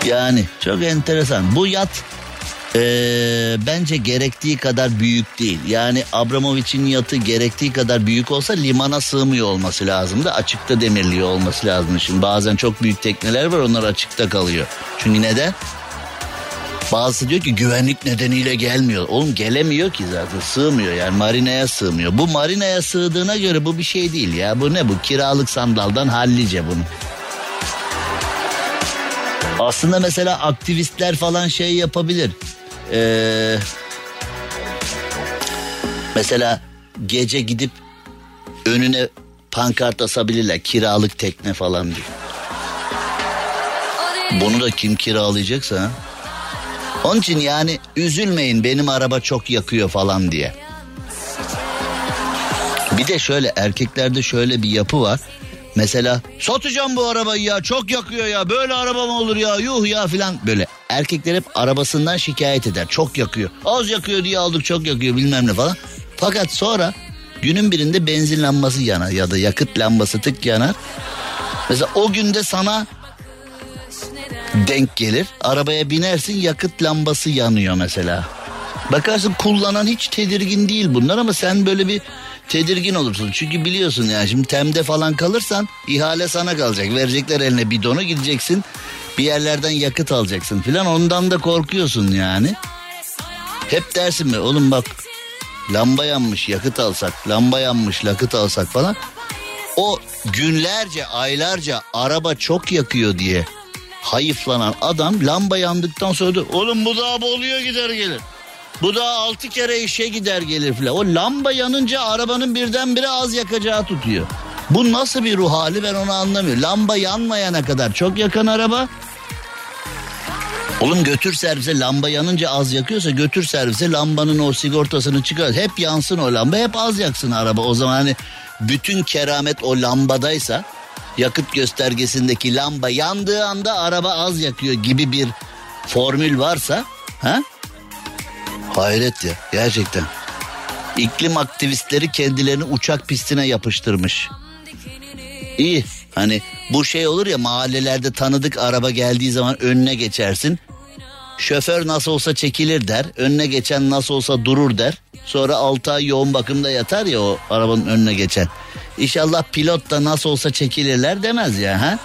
Yani çok enteresan. Bu yat ee, bence gerektiği kadar büyük değil. Yani Abramovich'in yatı gerektiği kadar büyük olsa limana sığmıyor olması lazımdı. Açıkta demirliyor olması lazım. Şimdi bazen çok büyük tekneler var onlar açıkta kalıyor. Çünkü neden? Bazısı diyor ki güvenlik nedeniyle gelmiyor. Oğlum gelemiyor ki zaten sığmıyor yani marinaya sığmıyor. Bu marinaya sığdığına göre bu bir şey değil ya. Bu ne bu kiralık sandaldan hallice bunu. Aslında mesela aktivistler falan şey yapabilir. Ee, mesela gece gidip önüne pankart asabilirler kiralık tekne falan diye. Bunu da kim kiralayacaksa ha? Onun için yani üzülmeyin benim araba çok yakıyor falan diye. Bir de şöyle erkeklerde şöyle bir yapı var. Mesela satacağım bu arabayı ya çok yakıyor ya böyle araba mı olur ya yuh ya filan böyle. Erkekler hep arabasından şikayet eder çok yakıyor. Az yakıyor diye aldık çok yakıyor bilmem ne falan. Fakat sonra günün birinde benzin lambası yanar ya da yakıt lambası tık yanar. Mesela o günde sana denk gelir. Arabaya binersin yakıt lambası yanıyor mesela. Bakarsın kullanan hiç tedirgin değil bunlar ama sen böyle bir tedirgin olursun. Çünkü biliyorsun yani şimdi temde falan kalırsan ihale sana kalacak. Verecekler eline bidonu gideceksin. Bir yerlerden yakıt alacaksın filan ondan da korkuyorsun yani. Hep dersin mi oğlum bak lamba yanmış yakıt alsak lamba yanmış yakıt alsak falan. O günlerce aylarca araba çok yakıyor diye hayıflanan adam lamba yandıktan sonra da oğlum bu daha oluyor gider gelir. Bu da altı kere işe gider gelir filan. O lamba yanınca arabanın birdenbire az yakacağı tutuyor. Bu nasıl bir ruh hali ben onu anlamıyorum. Lamba yanmayana kadar çok yakan araba. Oğlum götür servise lamba yanınca az yakıyorsa götür servise lambanın o sigortasını çıkar. Hep yansın o lamba hep az yaksın araba. O zaman hani bütün keramet o lambadaysa yakıt göstergesindeki lamba yandığı anda araba az yakıyor gibi bir formül varsa ha? Hayret ya gerçekten. İklim aktivistleri kendilerini uçak pistine yapıştırmış. İyi hani bu şey olur ya mahallelerde tanıdık araba geldiği zaman önüne geçersin. Şoför nasıl olsa çekilir der. Önüne geçen nasıl olsa durur der. Sonra 6 ay yoğun bakımda yatar ya o arabanın önüne geçen. İnşallah pilot da nasıl olsa çekilirler demez ya ha.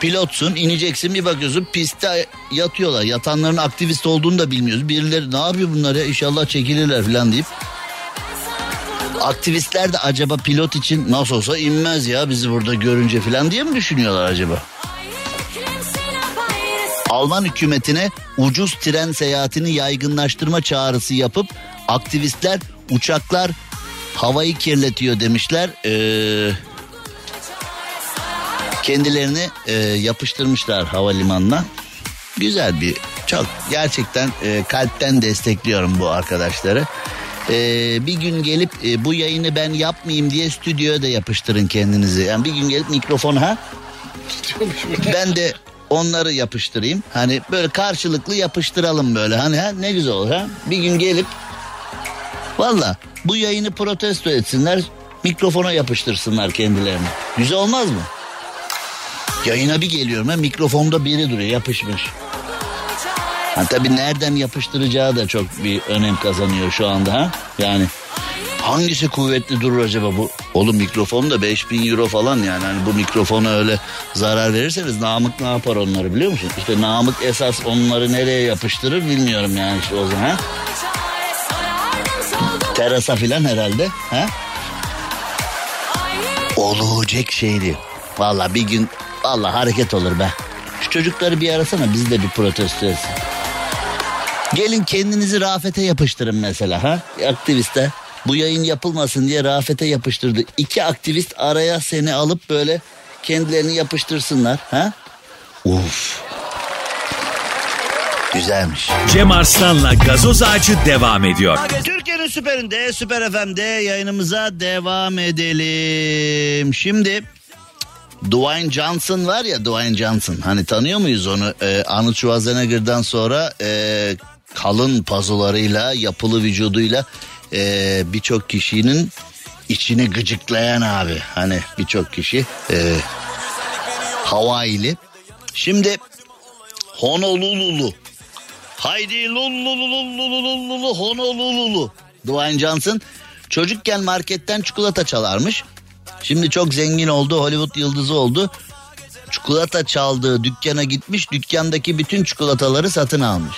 Pilotsun ineceksin bir bakıyorsun pistte yatıyorlar. Yatanların aktivist olduğunu da bilmiyoruz. Birileri ne yapıyor bunlar ya inşallah çekilirler falan deyip. Aktivistler de acaba pilot için nasıl olsa inmez ya bizi burada görünce falan diye mi düşünüyorlar acaba? Alman hükümetine ucuz tren seyahatini yaygınlaştırma çağrısı yapıp aktivistler uçaklar havayı kirletiyor demişler. Ee, kendilerini e, yapıştırmışlar havalimanına. Güzel bir çok gerçekten e, kalpten destekliyorum bu arkadaşları. Ee, bir gün gelip e, bu yayını ben yapmayayım diye stüdyoya da yapıştırın kendinizi. Yani bir gün gelip mikrofon ha ben de onları yapıştırayım. Hani böyle karşılıklı yapıştıralım böyle. Hani ha ne güzel olur ha. Bir gün gelip valla bu yayını protesto etsinler. Mikrofona yapıştırsınlar kendilerini. Güzel olmaz mı? Yayına bir geliyorum ha mikrofonda biri duruyor yapışmış. Ha, tabii nereden yapıştıracağı da çok bir önem kazanıyor şu anda ha. Yani hangisi kuvvetli durur acaba bu? Oğlum mikrofon da 5000 euro falan yani. Hani bu mikrofona öyle zarar verirseniz Namık ne yapar onları biliyor musun? İşte Namık esas onları nereye yapıştırır bilmiyorum yani işte o zaman. Terasa filan herhalde. Ha? Olacak şeydi. Valla bir gün valla hareket olur be. Şu çocukları bir arasana biz de bir protesto etsin. Gelin kendinizi Rafet'e yapıştırın mesela ha aktiviste. Bu yayın yapılmasın diye Rafet'e yapıştırdı. İki aktivist araya seni alıp böyle kendilerini yapıştırsınlar ha. Uf. Güzelmiş. Cem Arslan'la gazoz ağacı devam ediyor. Türkiye'nin süperinde, süper FM'de yayınımıza devam edelim. Şimdi Dwayne Johnson var ya Dwayne Johnson. Hani tanıyor muyuz onu? Ee, Arnold Schwarzenegger'dan sonra e, kalın pazularıyla, yapılı vücuduyla e, birçok kişinin içini gıcıklayan abi. Hani birçok kişi e, Hawaii'li. Şimdi Honolulu. Haydi lululululululu Honolulu. Dwayne Johnson çocukken marketten çikolata çalarmış. Şimdi çok zengin oldu Hollywood yıldızı oldu. Çikolata çaldığı dükkana gitmiş dükkandaki bütün çikolataları satın almış.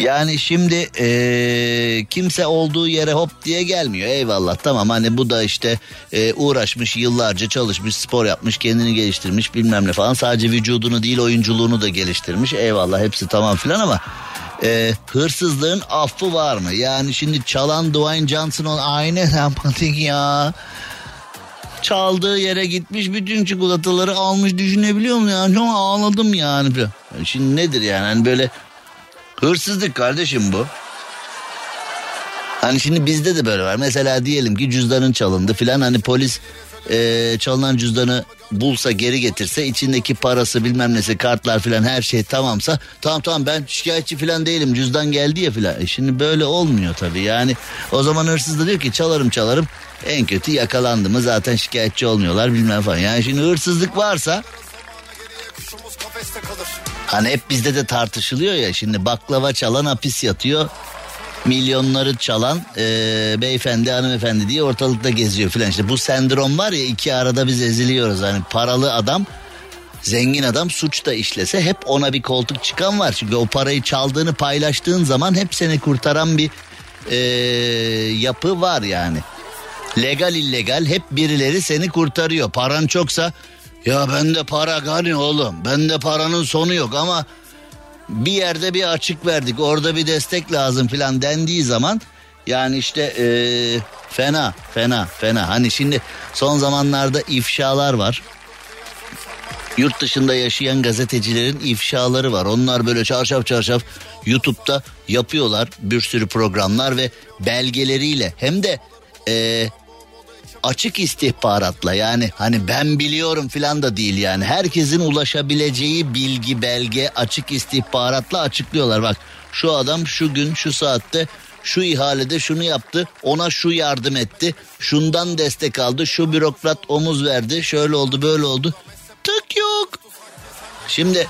Yani şimdi eee, kimse olduğu yere hop diye gelmiyor. Eyvallah tamam. Hani bu da işte eee, uğraşmış yıllarca çalışmış spor yapmış kendini geliştirmiş bilmem ne falan. Sadece vücudunu değil oyunculuğunu da geliştirmiş. Eyvallah hepsi tamam filan ama eee, hırsızlığın affı var mı? Yani şimdi çalan Dwayne Johnson aynı [laughs] sempatik ya. Çaldığı yere gitmiş bütün çikolataları almış. Düşünebiliyor musun yani çok ağladım yani. Şimdi nedir yani? Hani böyle Hırsızlık kardeşim bu. Hani şimdi bizde de böyle var. Mesela diyelim ki cüzdanın çalındı filan hani polis e, çalınan cüzdanı bulsa geri getirse içindeki parası bilmem nesi kartlar filan her şey tamamsa tamam tamam ben şikayetçi filan değilim cüzdan geldi ya filan. E şimdi böyle olmuyor tabii yani o zaman hırsız da diyor ki çalarım çalarım en kötü yakalandı mı zaten şikayetçi olmuyorlar bilmem falan. Yani şimdi hırsızlık varsa Hani hep bizde de tartışılıyor ya şimdi baklava çalan hapis yatıyor. Milyonları çalan e, beyefendi hanımefendi diye ortalıkta geziyor filan. İşte bu sendrom var ya iki arada biz eziliyoruz. Hani paralı adam zengin adam suç da işlese hep ona bir koltuk çıkan var. Çünkü o parayı çaldığını paylaştığın zaman hep seni kurtaran bir e, yapı var yani. Legal illegal hep birileri seni kurtarıyor. Paran çoksa ya bende para gani oğlum. Bende paranın sonu yok ama bir yerde bir açık verdik. Orada bir destek lazım filan dendiği zaman yani işte ee, fena fena fena. Hani şimdi son zamanlarda ifşalar var. Yurt dışında yaşayan gazetecilerin ifşaları var. Onlar böyle çarşaf çarşaf YouTube'da yapıyorlar bir sürü programlar ve belgeleriyle hem de ee, açık istihbaratla yani hani ben biliyorum filan da değil yani. Herkesin ulaşabileceği bilgi belge açık istihbaratla açıklıyorlar. Bak şu adam şu gün şu saatte şu ihalede şunu yaptı ona şu yardım etti şundan destek aldı şu bürokrat omuz verdi şöyle oldu böyle oldu. Tık yok. Şimdi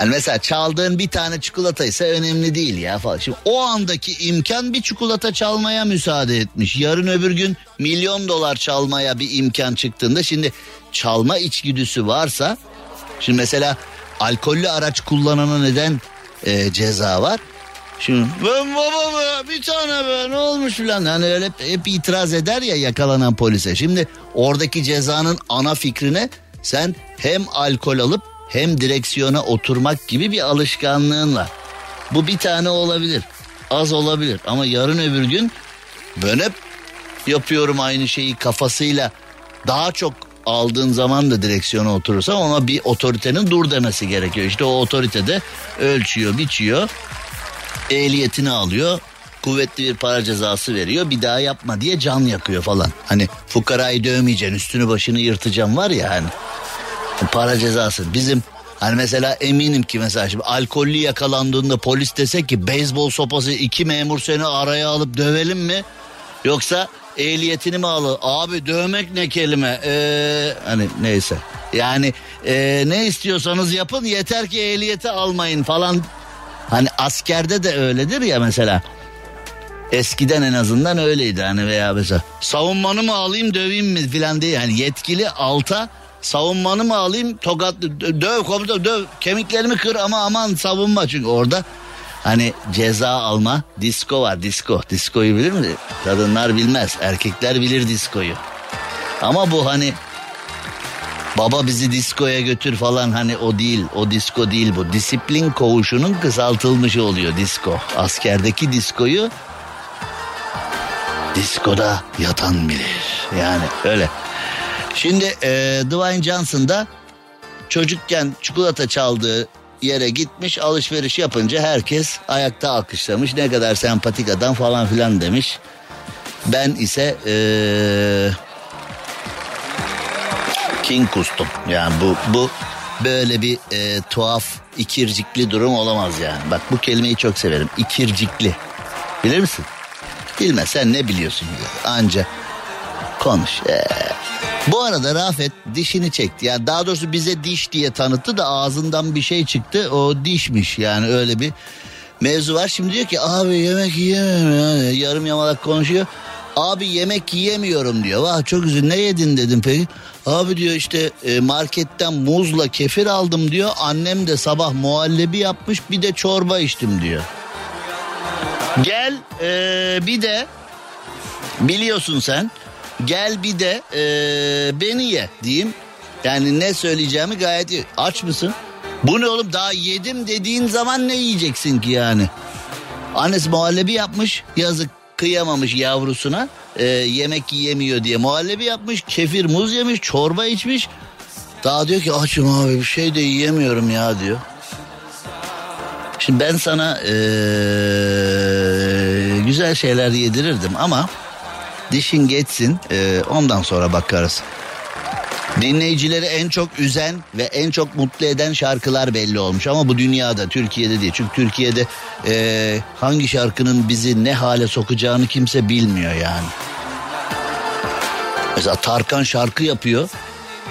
Hani mesela çaldığın bir tane çikolata ise önemli değil ya falan. Şimdi o andaki imkan bir çikolata çalmaya müsaade etmiş. Yarın öbür gün milyon dolar çalmaya bir imkan çıktığında şimdi çalma içgüdüsü varsa şimdi mesela alkollü araç kullanana neden e, ceza var? Şimdi ben baba be bir tane be ne olmuş filan hani öyle hep, hep itiraz eder ya yakalanan polise. Şimdi oradaki cezanın ana fikrine sen hem alkol alıp hem direksiyona oturmak gibi bir alışkanlığın var. Bu bir tane olabilir. Az olabilir ama yarın öbür gün ben yapıyorum aynı şeyi kafasıyla daha çok aldığın zaman da direksiyona oturursa ona bir otoritenin dur demesi gerekiyor. İşte o otorite de ölçüyor, biçiyor, ehliyetini alıyor, kuvvetli bir para cezası veriyor. Bir daha yapma diye can yakıyor falan. Hani fukarayı dövmeyeceksin, üstünü başını yırtacağım var ya hani. Para cezası. Bizim hani mesela eminim ki mesela şimdi alkollü yakalandığında polis desek ki beyzbol sopası iki memur seni araya alıp dövelim mi? Yoksa ehliyetini mi alır? Abi dövmek ne kelime? Ee, hani neyse. Yani e, ne istiyorsanız yapın yeter ki ehliyeti almayın falan. Hani askerde de öyledir ya mesela. Eskiden en azından öyleydi hani veya mesela savunmanı mı alayım döveyim mi filan diye yani yetkili alta savunmanı mı alayım? Tokat döv komutan döv. Kemiklerimi kır ama aman savunma. Çünkü orada hani ceza alma disko var. Disko. Diskoyu bilir mi? Kadınlar bilmez. Erkekler bilir diskoyu. Ama bu hani baba bizi diskoya götür falan hani o değil o disko değil bu. Disiplin koğuşunun kısaltılmışı oluyor disko. Askerdeki diskoyu diskoda yatan bilir. Yani öyle Şimdi e, Dwayne Johnson da çocukken çikolata çaldığı yere gitmiş alışveriş yapınca herkes ayakta alkışlamış. Ne kadar sempatik adam falan filan demiş. Ben ise e, King kustum. Yani bu bu böyle bir e, tuhaf ikircikli durum olamaz yani. Bak bu kelimeyi çok severim. İkircikli. Bilir misin? Bilmezsen ne biliyorsun? Anca konuş. Ee, bu arada Rafet dişini çekti. Yani daha doğrusu bize diş diye tanıttı da ağzından bir şey çıktı. O dişmiş yani öyle bir mevzu var. Şimdi diyor ki abi yemek yiyemiyorum. Yarım yamalak konuşuyor. Abi yemek yiyemiyorum diyor. Vah çok üzün ne yedin dedim peki. Abi diyor işte e, marketten muzla kefir aldım diyor. Annem de sabah muhallebi yapmış bir de çorba içtim diyor. Gel e, bir de biliyorsun sen Gel bir de ee, beni ye diyeyim. Yani ne söyleyeceğimi gayet iyi. Aç mısın? Bu ne oğlum daha yedim dediğin zaman ne yiyeceksin ki yani? Annesi muhallebi yapmış yazık kıyamamış yavrusuna e, yemek yiyemiyor diye muhallebi yapmış kefir muz yemiş çorba içmiş daha diyor ki açım abi bir şey de yiyemiyorum ya diyor. Şimdi ben sana e, güzel şeyler yedirirdim ama Dişin geçsin e, ondan sonra bakarız. Dinleyicileri en çok üzen ve en çok mutlu eden şarkılar belli olmuş ama bu dünyada Türkiye'de değil. Çünkü Türkiye'de e, hangi şarkının bizi ne hale sokacağını kimse bilmiyor yani. Mesela Tarkan şarkı yapıyor.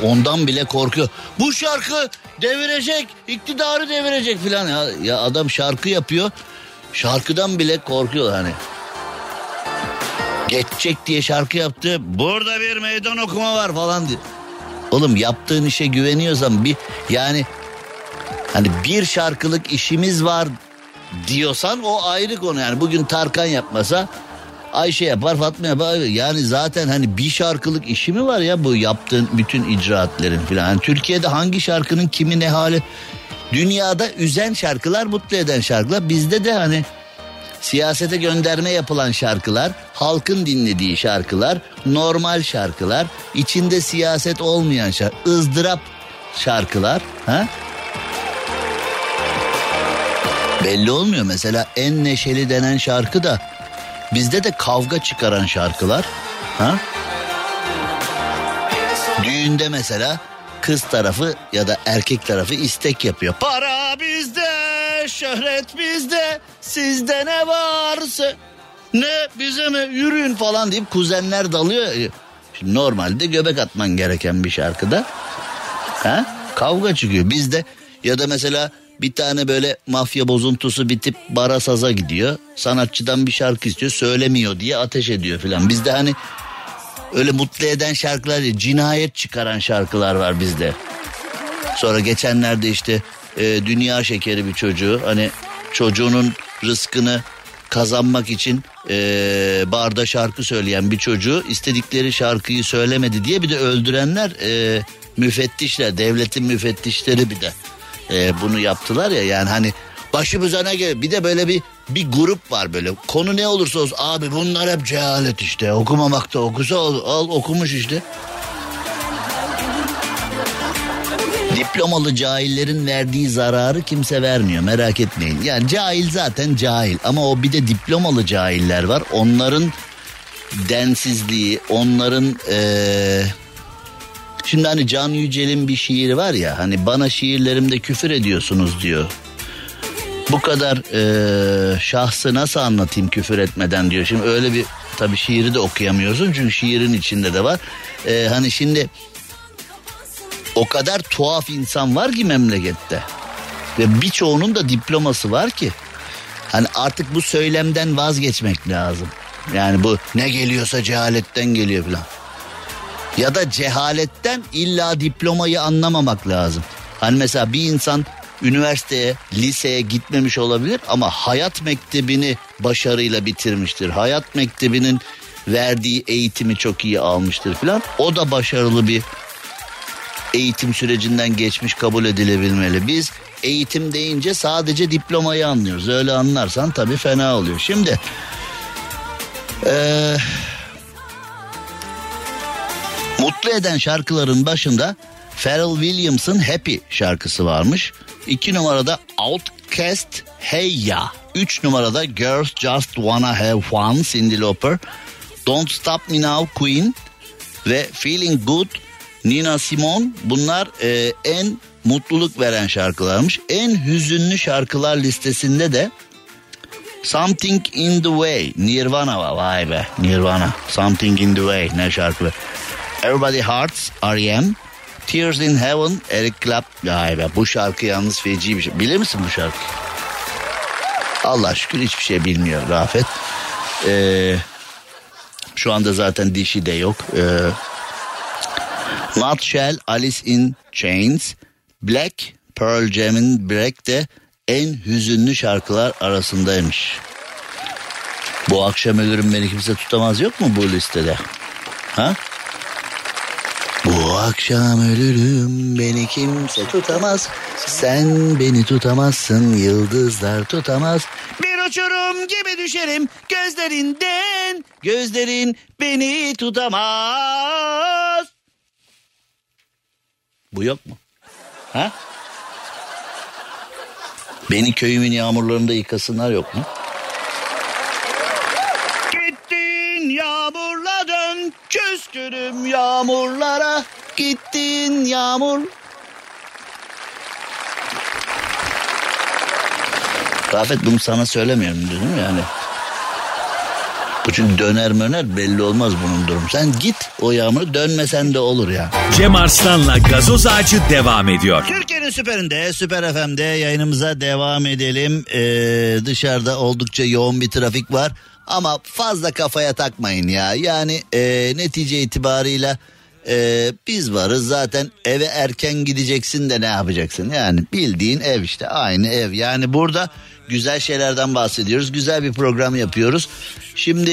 Ondan bile korkuyor. Bu şarkı devirecek, iktidarı devirecek filan. Ya, ya adam şarkı yapıyor. Şarkıdan bile korkuyor hani. Geçecek diye şarkı yaptı. Burada bir meydan okuma var falan diye. Oğlum yaptığın işe güveniyorsan bir yani hani bir şarkılık işimiz var diyorsan o ayrı konu. Yani bugün Tarkan yapmasa Ayşe yapar Fatma yapar. Yani zaten hani bir şarkılık işi mi var ya bu yaptığın bütün icraatlerin filan? Yani Türkiye'de hangi şarkının kimi ne hali? Dünyada üzen şarkılar mutlu eden şarkılar. Bizde de hani siyasete gönderme yapılan şarkılar, halkın dinlediği şarkılar, normal şarkılar, içinde siyaset olmayan şarkı, ızdırap şarkılar. Ha? Belli olmuyor mesela en neşeli denen şarkı da bizde de kavga çıkaran şarkılar. Ha? Düğünde mesela kız tarafı ya da erkek tarafı istek yapıyor. Para bizde, şöhret bizde, sizde ne varsa. Ne bize mi yürüyün falan deyip kuzenler dalıyor. Şimdi normalde göbek atman gereken bir şarkıda. Ha? Kavga çıkıyor. Bizde ya da mesela bir tane böyle mafya bozuntusu bir tip bara saza gidiyor. Sanatçıdan bir şarkı istiyor söylemiyor diye ateş ediyor filan. Bizde hani öyle mutlu eden şarkılar değil cinayet çıkaran şarkılar var bizde. Sonra geçenlerde işte e, dünya şekeri bir çocuğu hani çocuğunun rızkını kazanmak için e, barda şarkı söyleyen bir çocuğu istedikleri şarkıyı söylemedi diye bir de öldürenler e, müfettişler devletin müfettişleri bir de e, bunu yaptılar ya. Yani hani başımıza ne gel bir de böyle bir bir grup var böyle. Konu ne olursa olsun abi bunlar hep cehalet işte. Okumamakta okusa al, al okumuş işte. Diplomalı cahillerin verdiği zararı kimse vermiyor merak etmeyin. Yani cahil zaten cahil ama o bir de diplomalı cahiller var. Onların densizliği, onların ee, Şimdi hani Can Yücel'in bir şiiri var ya hani bana şiirlerimde küfür ediyorsunuz diyor. Bu kadar e, şahsı nasıl anlatayım küfür etmeden diyor. Şimdi öyle bir tabi şiiri de okuyamıyorsun çünkü şiirin içinde de var. E, hani şimdi o kadar tuhaf insan var ki memlekette. Ve birçoğunun da diploması var ki. Hani artık bu söylemden vazgeçmek lazım. Yani bu ne geliyorsa cehaletten geliyor falan. Ya da cehaletten illa diplomayı anlamamak lazım. Hani mesela bir insan üniversiteye, liseye gitmemiş olabilir ama hayat mektebini başarıyla bitirmiştir. Hayat mektebinin verdiği eğitimi çok iyi almıştır filan. O da başarılı bir eğitim sürecinden geçmiş kabul edilebilmeli. Biz eğitim deyince sadece diplomayı anlıyoruz. Öyle anlarsan tabii fena oluyor. Şimdi ee, mutlu eden şarkıların başında Pharrell Williams'ın Happy şarkısı varmış. İki numarada Outcast Hey Ya. Üç numarada Girls Just Wanna Have Fun Cyndi Lauper. Don't Stop Me Now Queen ve Feeling Good Nina Simone bunlar e, en mutluluk veren şarkılarmış. En hüzünlü şarkılar listesinde de Something in the Way Nirvana var. Vay be Nirvana. Something in the Way ne şarkı. Everybody Hearts R.E.M. Tears in Heaven Eric Clapton. Vay be bu şarkı yalnız feci bir şey. Bilir misin bu şarkı? Allah şükür hiçbir şey bilmiyor Rafet. Ee, şu anda zaten dişi de yok. Ee, Nutshell, Alice in Chains, Black, Pearl Jam'in Black de en hüzünlü şarkılar arasındaymış. Bu akşam ölürüm beni kimse tutamaz yok mu bu listede? Ha? Bu akşam ölürüm beni kimse tutamaz. Sen beni tutamazsın yıldızlar tutamaz. Bir uçurum gibi düşerim gözlerinden. Gözlerin beni tutamaz. Bu yok mu? Ha? Beni köyümün yağmurlarında yıkasınlar yok mu? Gittin yağmurla dön küskünüm yağmurlara gittin yağmur. Rafet bunu sana söylemiyorum dedim yani. Bu çünkü döner möner belli olmaz bunun durum. Sen git o yağmur dönmesen de olur ya. Cem Arslan'la gazoz ağacı devam ediyor. Türkiye'nin süperinde, Süper FM'de yayınımıza devam edelim. Ee, dışarıda oldukça yoğun bir trafik var. Ama fazla kafaya takmayın ya. Yani e, netice itibarıyla e, biz varız zaten eve erken gideceksin de ne yapacaksın? Yani bildiğin ev işte aynı ev. Yani burada güzel şeylerden bahsediyoruz. Güzel bir program yapıyoruz. Şimdi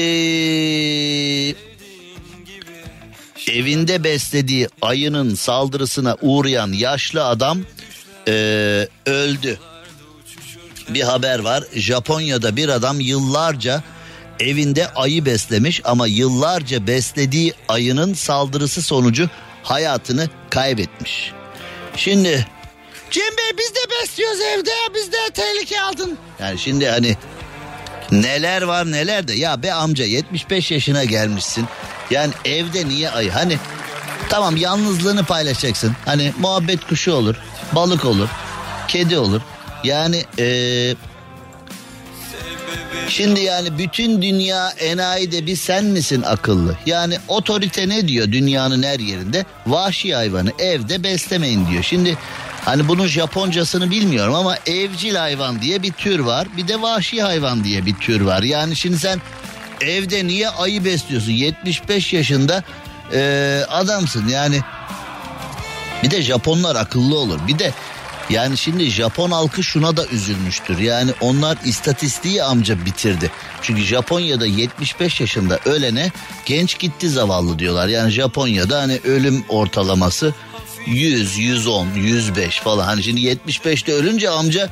evinde beslediği ayının saldırısına uğrayan yaşlı adam e, öldü. Bir haber var. Japonya'da bir adam yıllarca evinde ayı beslemiş ama yıllarca beslediği ayının saldırısı sonucu hayatını kaybetmiş. Şimdi Cem Bey biz de besliyoruz evde biz de tehlike aldın. Yani şimdi hani neler var neler de ya be amca 75 yaşına gelmişsin. Yani evde niye ayı hani Tamam yalnızlığını paylaşacaksın. Hani muhabbet kuşu olur, balık olur, kedi olur. Yani ee, Şimdi yani bütün dünya enayide bir sen misin akıllı? Yani otorite ne diyor dünyanın her yerinde? Vahşi hayvanı evde beslemeyin diyor. Şimdi hani bunun Japoncasını bilmiyorum ama evcil hayvan diye bir tür var. Bir de vahşi hayvan diye bir tür var. Yani şimdi sen evde niye ayı besliyorsun? 75 yaşında e, adamsın yani. Bir de Japonlar akıllı olur. Bir de yani şimdi Japon halkı şuna da üzülmüştür. Yani onlar istatistiği amca bitirdi. Çünkü Japonya'da 75 yaşında ölene genç gitti zavallı diyorlar. Yani Japonya'da hani ölüm ortalaması 100, 110, 105 falan. Hani şimdi 75'te ölünce amca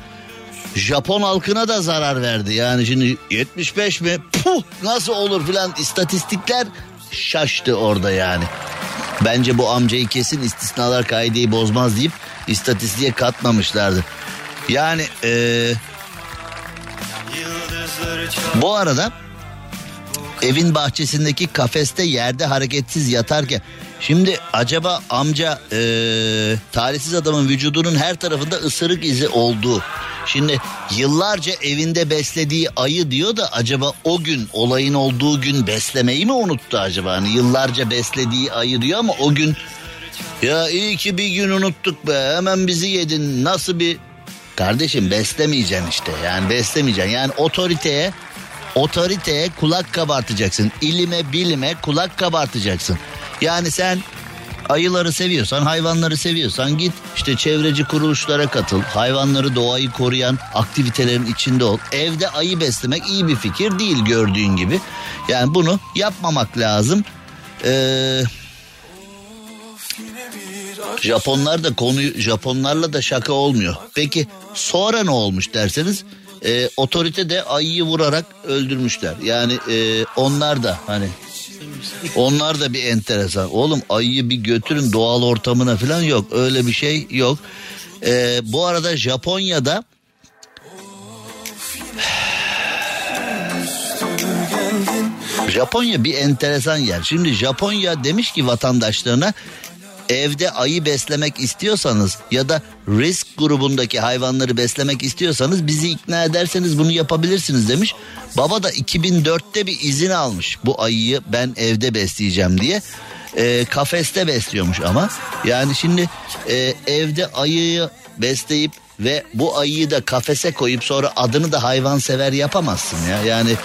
Japon halkına da zarar verdi. Yani şimdi 75 mi? Puh nasıl olur filan istatistikler şaştı orada yani. Bence bu amcayı kesin istisnalar kaideyi bozmaz deyip istatistiğe katmamışlardı. Yani ee, bu arada evin bahçesindeki kafeste yerde hareketsiz yatarken şimdi acaba amca ee, talihsiz adamın vücudunun her tarafında ısırık izi olduğu Şimdi yıllarca evinde beslediği ayı diyor da acaba o gün olayın olduğu gün beslemeyi mi unuttu acaba? Hani yıllarca beslediği ayı diyor ama o gün ya iyi ki bir gün unuttuk be hemen bizi yedin nasıl bir... Kardeşim beslemeyeceksin işte yani beslemeyeceksin yani otoriteye otoriteye kulak kabartacaksın. ilime bilime kulak kabartacaksın. Yani sen ayıları seviyorsan, hayvanları seviyorsan git işte çevreci kuruluşlara katıl. Hayvanları, doğayı koruyan aktivitelerin içinde ol. Evde ayı beslemek iyi bir fikir değil gördüğün gibi. Yani bunu yapmamak lazım. Ee, Japonlar da konuyu Japonlarla da şaka olmuyor. Peki sonra ne olmuş derseniz e, otorite de ayıyı vurarak öldürmüşler. Yani e, onlar da hani onlar da bir enteresan. Oğlum ayıyı bir götürün doğal ortamına falan yok. Öyle bir şey yok. E, bu arada Japonya'da Japonya bir enteresan yer. Şimdi Japonya demiş ki vatandaşlarına evde ayı beslemek istiyorsanız ya da risk grubundaki hayvanları beslemek istiyorsanız bizi ikna ederseniz bunu yapabilirsiniz demiş. Baba da 2004'te bir izin almış bu ayıyı ben evde besleyeceğim diye. E, kafeste besliyormuş ama yani şimdi e, evde ayıyı besleyip ve bu ayıyı da kafese koyup sonra adını da hayvansever yapamazsın ya. Yani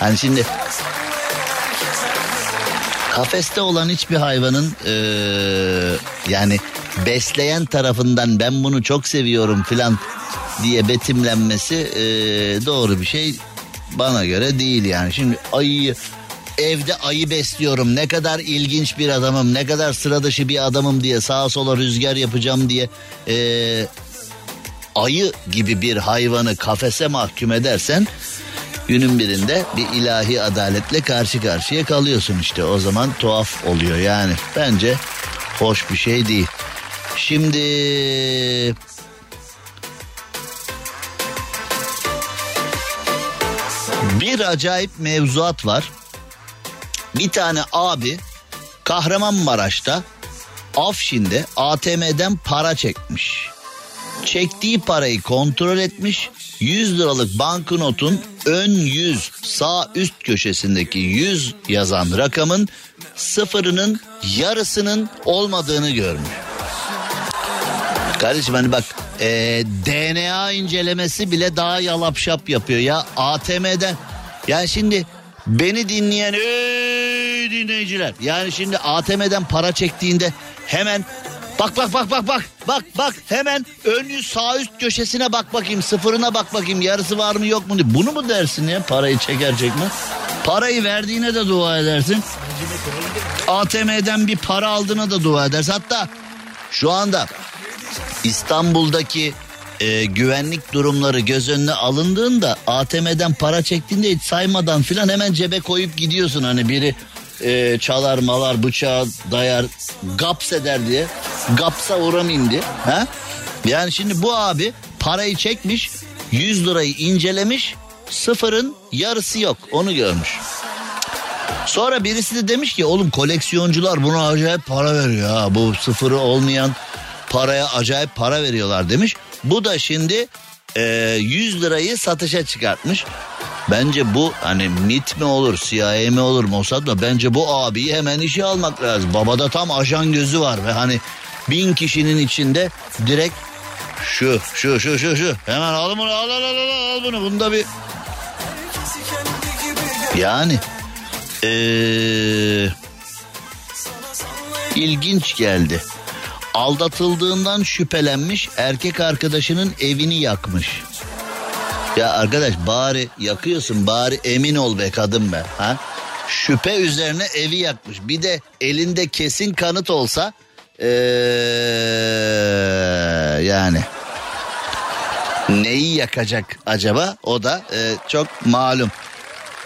hani şimdi kafeste olan hiçbir hayvanın e, yani besleyen tarafından ben bunu çok seviyorum filan diye betimlenmesi e, doğru bir şey bana göre değil yani. Şimdi ayıyı evde ayı besliyorum ne kadar ilginç bir adamım ne kadar sıra dışı bir adamım diye sağa sola rüzgar yapacağım diye e, ayı gibi bir hayvanı kafese mahkum edersen günün birinde bir ilahi adaletle karşı karşıya kalıyorsun işte. O zaman tuhaf oluyor yani. Bence hoş bir şey değil. Şimdi bir acayip mevzuat var. Bir tane abi Kahramanmaraş'ta Afşin'de ATM'den para çekmiş. Çektiği parayı kontrol etmiş 100 liralık banknotun ön yüz sağ üst köşesindeki 100 yazan rakamın sıfırının yarısının olmadığını görmüş. Kardeşim hani bak e, DNA incelemesi bile daha yalapşap yapıyor ya ATM'den. Yani şimdi beni dinleyen ey dinleyiciler yani şimdi ATM'den para çektiğinde hemen Bak bak bak bak bak bak bak hemen ön yüz sağ üst köşesine bak bakayım sıfırına bak bakayım yarısı var mı yok mu diye. Bunu mu dersin ya parayı çeker çekmez? Parayı verdiğine de dua edersin. ATM'den bir para aldığına da dua edersin. Hatta şu anda İstanbul'daki e, güvenlik durumları göz önüne alındığında ATM'den para çektiğinde hiç saymadan filan hemen cebe koyup gidiyorsun. Hani biri e, çalar malar bıçağı dayar gaps eder diye gapsa uğramayayım diye. Ha? Yani şimdi bu abi parayı çekmiş 100 lirayı incelemiş sıfırın yarısı yok onu görmüş. Sonra birisi de demiş ki oğlum koleksiyoncular buna acayip para veriyor ha. Bu sıfırı olmayan paraya acayip para veriyorlar demiş. Bu da şimdi e, 100 lirayı satışa çıkartmış. Bence bu hani MIT mi olur CIA mi olur Mossad mı? Bence bu abiyi hemen işe almak lazım. Babada tam ajan gözü var ve hani bin kişinin içinde direkt şu şu şu şu şu hemen al bunu al al al al, al bunu bunda bir yani ee, ilginç geldi. Aldatıldığından şüphelenmiş erkek arkadaşının evini yakmış. Ya arkadaş bari yakıyorsun bari emin ol be kadın be. Ha? Şüphe üzerine evi yakmış. Bir de elinde kesin kanıt olsa ee, yani neyi yakacak acaba o da e, çok malum.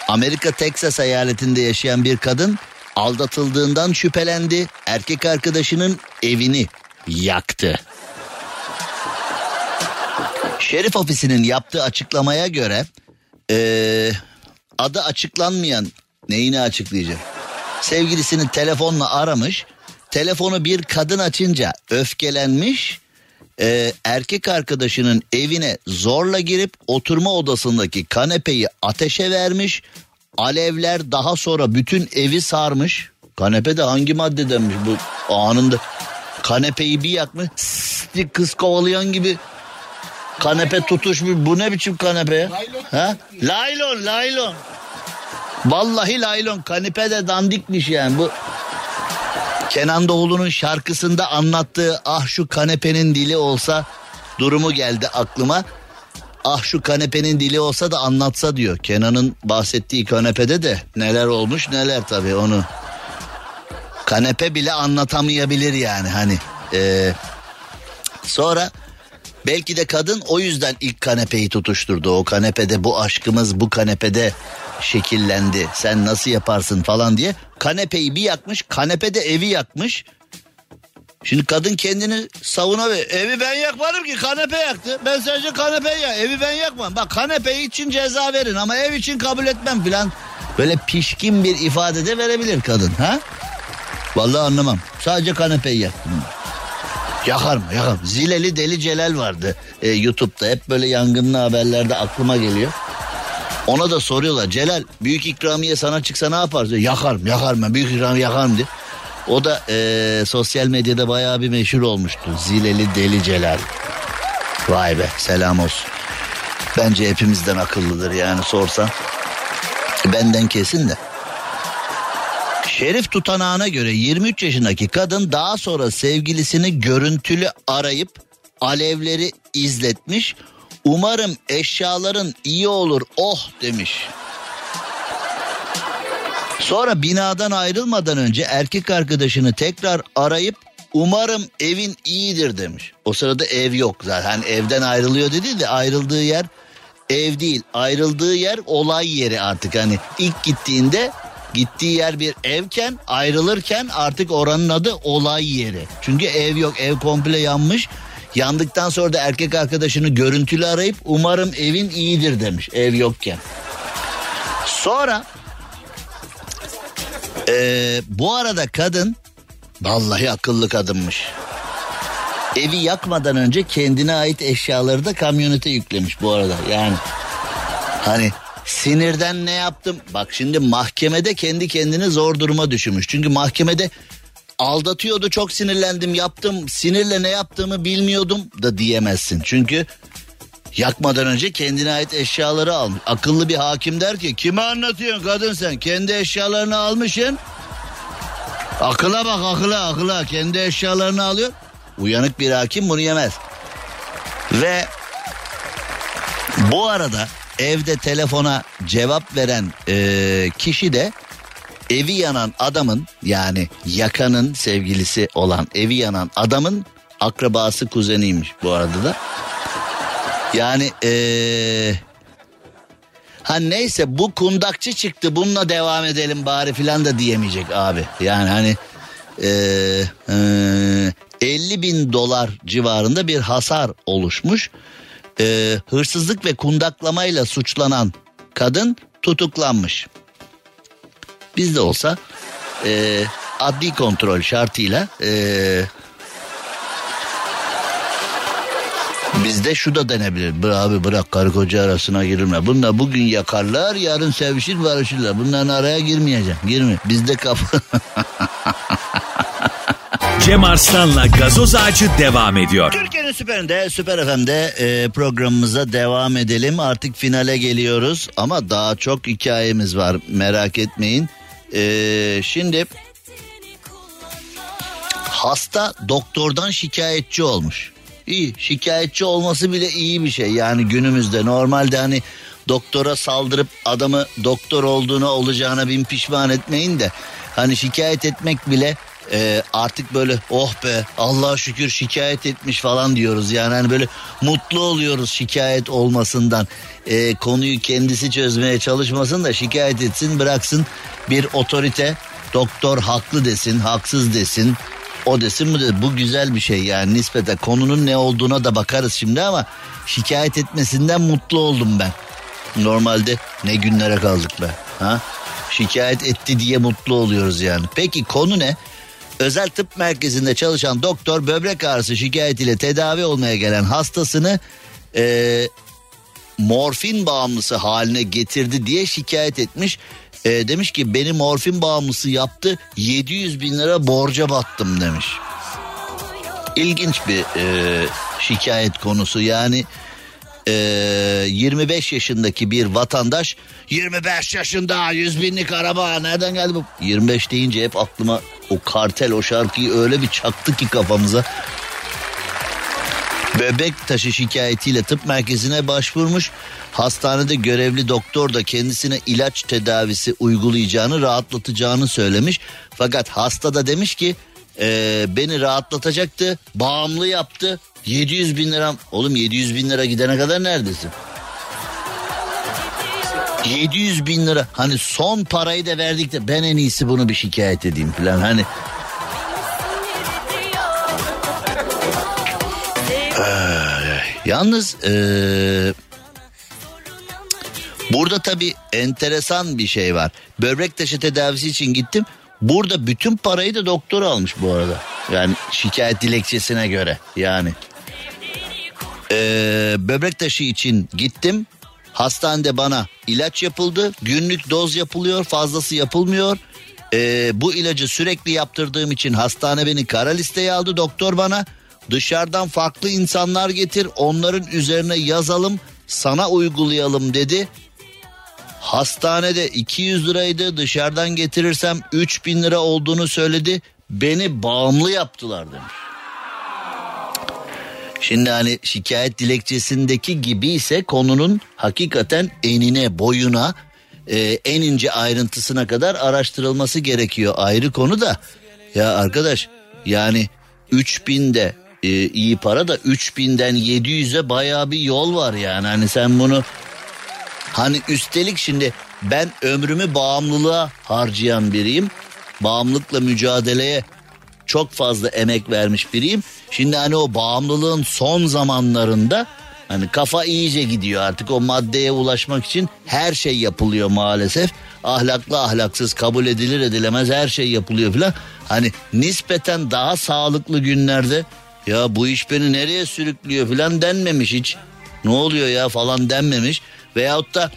Amerika Texas eyaletinde yaşayan bir kadın aldatıldığından şüphelendi. Erkek arkadaşının evini yaktı. Şerif ofisinin yaptığı açıklamaya göre ee, adı açıklanmayan neyini açıklayacak? Sevgilisini telefonla aramış. Telefonu bir kadın açınca öfkelenmiş. ee, erkek arkadaşının evine zorla girip oturma odasındaki kanepeyi ateşe vermiş. Alevler daha sonra bütün evi sarmış. Kanepe de hangi maddedenmiş bu anında. Kanepeyi bir yakmış. Sss, kız kovalayan gibi Kanepe tutuşmuş. Bu ne biçim kanepe ya? Ha? Laylon, laylon. Vallahi laylon. Kanepe de dandikmiş yani bu. Kenan Doğulu'nun şarkısında anlattığı ah şu kanepenin dili olsa durumu geldi aklıma. Ah şu kanepenin dili olsa da anlatsa diyor. Kenan'ın bahsettiği kanepede de neler olmuş neler tabii onu. Kanepe bile anlatamayabilir yani hani. Ee, sonra Belki de kadın o yüzden ilk kanepeyi tutuşturdu. O kanepede bu aşkımız bu kanepede şekillendi. Sen nasıl yaparsın falan diye. Kanepeyi bir yakmış. Kanepede evi yakmış. Şimdi kadın kendini savuna ve evi ben yakmadım ki kanepe yaktı. Ben sadece kanepe ya evi ben yakmam. Bak kanepe için ceza verin ama ev için kabul etmem filan. Böyle pişkin bir ifade de verebilir kadın ha? Vallahi anlamam. Sadece kanepeyi yaktım. Yakar mı? Yakar mı? Zileli Deli Celal vardı e, YouTube'da. Hep böyle yangınlı haberlerde aklıma geliyor. Ona da soruyorlar. Celal büyük ikramiye sana çıksa ne yaparsın? Yakarım yakarım büyük ikramiye yakarım diye. O da e, sosyal medyada bayağı bir meşhur olmuştu. Zileli Deli Celal. Vay be selam olsun. Bence hepimizden akıllıdır yani sorsan. Benden kesin de. Şerif tutanağına göre 23 yaşındaki kadın daha sonra sevgilisini görüntülü arayıp alevleri izletmiş. Umarım eşyaların iyi olur oh demiş. Sonra binadan ayrılmadan önce erkek arkadaşını tekrar arayıp umarım evin iyidir demiş. O sırada ev yok zaten hani evden ayrılıyor dedi de ayrıldığı yer ev değil ayrıldığı yer olay yeri artık hani ilk gittiğinde Gittiği yer bir evken ayrılırken artık oranın adı olay yeri. Çünkü ev yok ev komple yanmış. Yandıktan sonra da erkek arkadaşını görüntülü arayıp umarım evin iyidir demiş ev yokken. Sonra ee, bu arada kadın vallahi akıllı kadınmış. Evi yakmadan önce kendine ait eşyaları da kamyonete yüklemiş bu arada. Yani hani Sinirden ne yaptım? Bak şimdi mahkemede kendi kendini zor duruma düşürmüş. Çünkü mahkemede aldatıyordu çok sinirlendim yaptım sinirle ne yaptığımı bilmiyordum da diyemezsin. Çünkü yakmadan önce kendine ait eşyaları almış. Akıllı bir hakim der ki kime anlatıyorsun kadın sen kendi eşyalarını almışsın. Akıla bak akıla akıla kendi eşyalarını alıyor. Uyanık bir hakim bunu yemez. Ve bu arada evde telefona cevap veren e, kişi de evi yanan adamın yani yakanın sevgilisi olan evi yanan adamın akrabası kuzeniymiş bu arada da. Yani ee, ha neyse bu kundakçı çıktı bununla devam edelim bari filan da diyemeyecek abi. Yani hani ee, ee, 50 bin dolar civarında bir hasar oluşmuş e, hırsızlık ve kundaklamayla suçlanan kadın tutuklanmış. Bizde olsa e, adli kontrol şartıyla e, Bizde şu da denebilir. Bırak abi bırak karı koca arasına girilme. Bunlar bugün yakarlar yarın sevişir barışırlar. Bunların araya girmeyeceksin. Girme. Bizde kapı. [laughs] Cem Arslan'la gazoz ağacı devam ediyor. Türkiye'nin süperinde, süper FM'de e, programımıza devam edelim. Artık finale geliyoruz ama daha çok hikayemiz var merak etmeyin. E, şimdi hasta doktordan şikayetçi olmuş. İyi şikayetçi olması bile iyi bir şey yani günümüzde normalde hani doktora saldırıp adamı doktor olduğuna olacağına bin pişman etmeyin de hani şikayet etmek bile e, artık böyle oh be Allah'a şükür şikayet etmiş falan diyoruz yani hani böyle mutlu oluyoruz şikayet olmasından e, konuyu kendisi çözmeye çalışmasın da şikayet etsin bıraksın bir otorite doktor haklı desin haksız desin o desin mi de bu güzel bir şey yani nispeten konunun ne olduğuna da bakarız şimdi ama şikayet etmesinden mutlu oldum ben. Normalde ne günlere kaldık be ha? Şikayet etti diye mutlu oluyoruz yani. Peki konu ne? Özel tıp merkezinde çalışan doktor böbrek ağrısı şikayetiyle tedavi olmaya gelen hastasını e, morfin bağımlısı haline getirdi diye şikayet etmiş. E, demiş ki beni morfin bağımlısı yaptı 700 bin lira borca battım demiş. İlginç bir e, şikayet konusu yani e, 25 yaşındaki bir vatandaş 25 yaşında 100 binlik araba nereden geldi bu? 25 deyince hep aklıma o kartel o şarkıyı öyle bir çaktı ki kafamıza. Bebek taşı şikayetiyle tıp merkezine başvurmuş. Hastanede görevli doktor da kendisine ilaç tedavisi uygulayacağını rahatlatacağını söylemiş. Fakat hasta da demiş ki e, beni rahatlatacaktı bağımlı yaptı 700 bin lira. Oğlum 700 bin lira gidene kadar neredesin? 700 bin lira hani son parayı da verdik de ben en iyisi bunu bir şikayet edeyim falan hani Yalnız ee, burada tabii enteresan bir şey var. Böbrek taşı tedavisi için gittim. Burada bütün parayı da doktor almış bu arada. Yani şikayet dilekçesine göre yani. Ee, böbrek taşı için gittim. Hastanede bana ilaç yapıldı. Günlük doz yapılıyor fazlası yapılmıyor. Ee, bu ilacı sürekli yaptırdığım için hastane beni kara listeye aldı. Doktor bana Dışarıdan farklı insanlar getir onların üzerine yazalım sana uygulayalım dedi. Hastanede 200 liraydı dışarıdan getirirsem 3000 lira olduğunu söyledi. Beni bağımlı yaptılar demiş. Şimdi hani şikayet dilekçesindeki gibi ise konunun hakikaten enine boyuna e, en ince ayrıntısına kadar araştırılması gerekiyor. Ayrı konu da ya arkadaş yani 3000 de e, iyi para da 3000'den 700'e baya bir yol var yani. Hani sen bunu hani üstelik şimdi ben ömrümü bağımlılığa harcayan biriyim. Bağımlılıkla mücadeleye çok fazla emek vermiş biriyim. Şimdi hani o bağımlılığın son zamanlarında hani kafa iyice gidiyor artık o maddeye ulaşmak için her şey yapılıyor maalesef. Ahlaklı ahlaksız kabul edilir edilemez her şey yapılıyor filan. Hani nispeten daha sağlıklı günlerde ya bu iş beni nereye sürüklüyor falan denmemiş hiç. Ne oluyor ya falan denmemiş. Veyahut da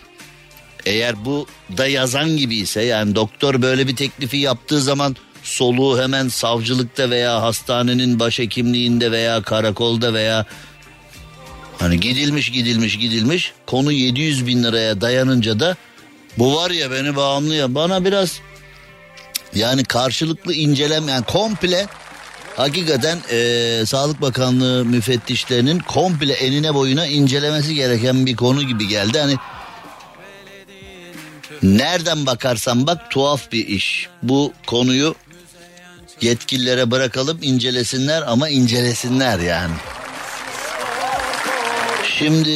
eğer bu da yazan gibi ise yani doktor böyle bir teklifi yaptığı zaman soluğu hemen savcılıkta veya hastanenin başhekimliğinde veya karakolda veya hani gidilmiş gidilmiş gidilmiş konu 700 bin liraya dayanınca da bu var ya beni bağımlı ya bana biraz yani karşılıklı incelem yani komple hakikaten e, Sağlık Bakanlığı müfettişlerinin komple enine boyuna incelemesi gereken bir konu gibi geldi. Hani nereden bakarsan bak tuhaf bir iş. Bu konuyu yetkililere bırakalım incelesinler ama incelesinler yani. Şimdi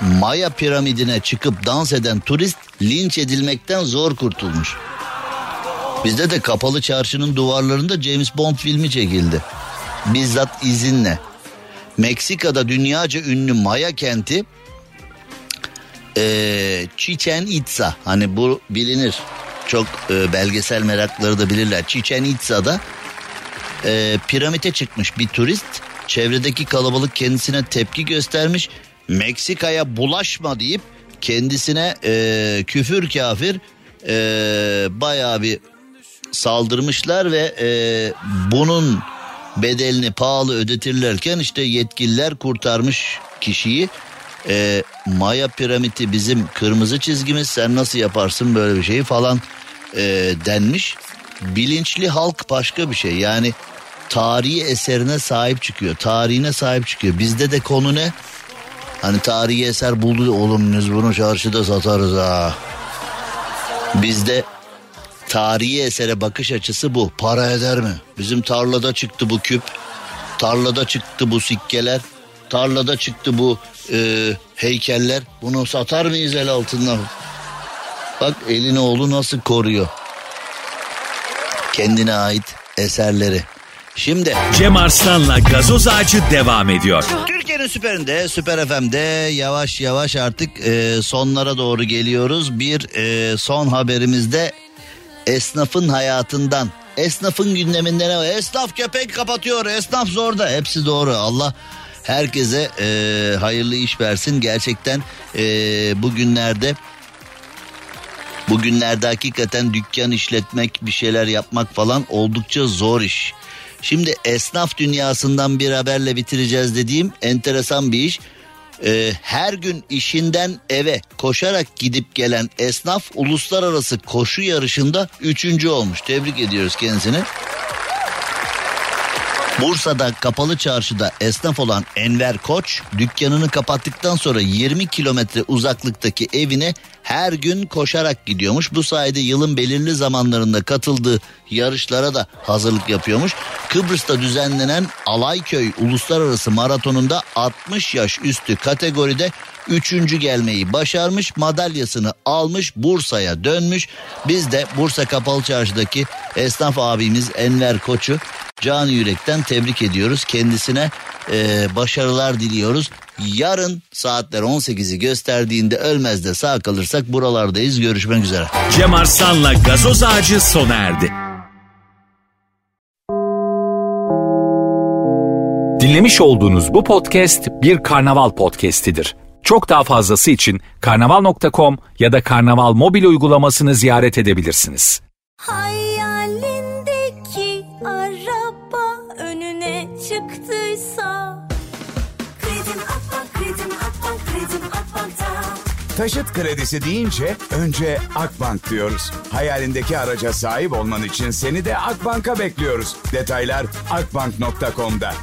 Maya piramidine çıkıp dans eden turist linç edilmekten zor kurtulmuş. Bizde de kapalı çarşının duvarlarında James Bond filmi çekildi. Bizzat izinle. Meksika'da dünyaca ünlü Maya kenti e, Çiçen Itza hani bu bilinir. Çok e, belgesel merakları da bilirler. Çiçen Itza'da e, piramite çıkmış bir turist. Çevredeki kalabalık kendisine tepki göstermiş. Meksika'ya bulaşma deyip kendisine e, küfür kafir e, bayağı bir saldırmışlar ve e, bunun bedelini pahalı ödetirlerken işte yetkililer kurtarmış kişiyi. E, Maya piramidi bizim kırmızı çizgimiz sen nasıl yaparsın böyle bir şeyi falan e, denmiş. Bilinçli halk başka bir şey yani tarihi eserine sahip çıkıyor tarihine sahip çıkıyor bizde de konu ne? Hani tarihi eser buldu oğlum biz bunu çarşıda satarız ha. Bizde tarihi esere bakış açısı bu. Para eder mi? Bizim tarlada çıktı bu küp. Tarlada çıktı bu sikkeler. Tarlada çıktı bu e, heykeller. Bunu satar mıyız el altından? Bak elin oğlu nasıl koruyor. Kendine ait eserleri. Şimdi Cem Arslan'la gazoz ağacı devam ediyor. Türkiye'nin süperinde, Süper FM'de yavaş yavaş artık e, sonlara doğru geliyoruz. Bir e, son haberimizde esnafın hayatından, esnafın gündeminde ne var? Esnaf köpek kapatıyor, esnaf zorda. Hepsi doğru. Allah herkese e, hayırlı iş versin. Gerçekten e, bugünlerde bugünlerde hakikaten dükkan işletmek, bir şeyler yapmak falan oldukça zor iş. Şimdi esnaf dünyasından bir haberle bitireceğiz dediğim enteresan bir iş. Ee, her gün işinden eve koşarak gidip gelen esnaf uluslararası koşu yarışında üçüncü olmuş. Tebrik ediyoruz kendisini. Bursa'da kapalı çarşıda esnaf olan Enver Koç dükkanını kapattıktan sonra 20 kilometre uzaklıktaki evine her gün koşarak gidiyormuş. Bu sayede yılın belirli zamanlarında katıldığı yarışlara da hazırlık yapıyormuş. Kıbrıs'ta düzenlenen Alayköy Uluslararası Maratonu'nda 60 yaş üstü kategoride üçüncü gelmeyi başarmış madalyasını almış Bursa'ya dönmüş. Biz de Bursa Kapalı Çarşı'daki esnaf abimiz Enver Koç'u canı yürekten tebrik ediyoruz. Kendisine e, başarılar diliyoruz. Yarın saatler 18'i gösterdiğinde ölmez de sağ kalırsak buralardayız. Görüşmek üzere. Cem Arslan'la gazoz ağacı sona erdi. Dinlemiş olduğunuz bu podcast bir karnaval podcastidir. Çok daha fazlası için karnaval.com ya da karnaval mobil uygulamasını ziyaret edebilirsiniz. Hayalindeki araba önüne çıktıysa Kredim Akbank, kredim Akbank, kredim Akbank'ta Taşıt kredisi deyince önce Akbank diyoruz. Hayalindeki araca sahip olman için seni de Akbank'a bekliyoruz. Detaylar akbank.com'da.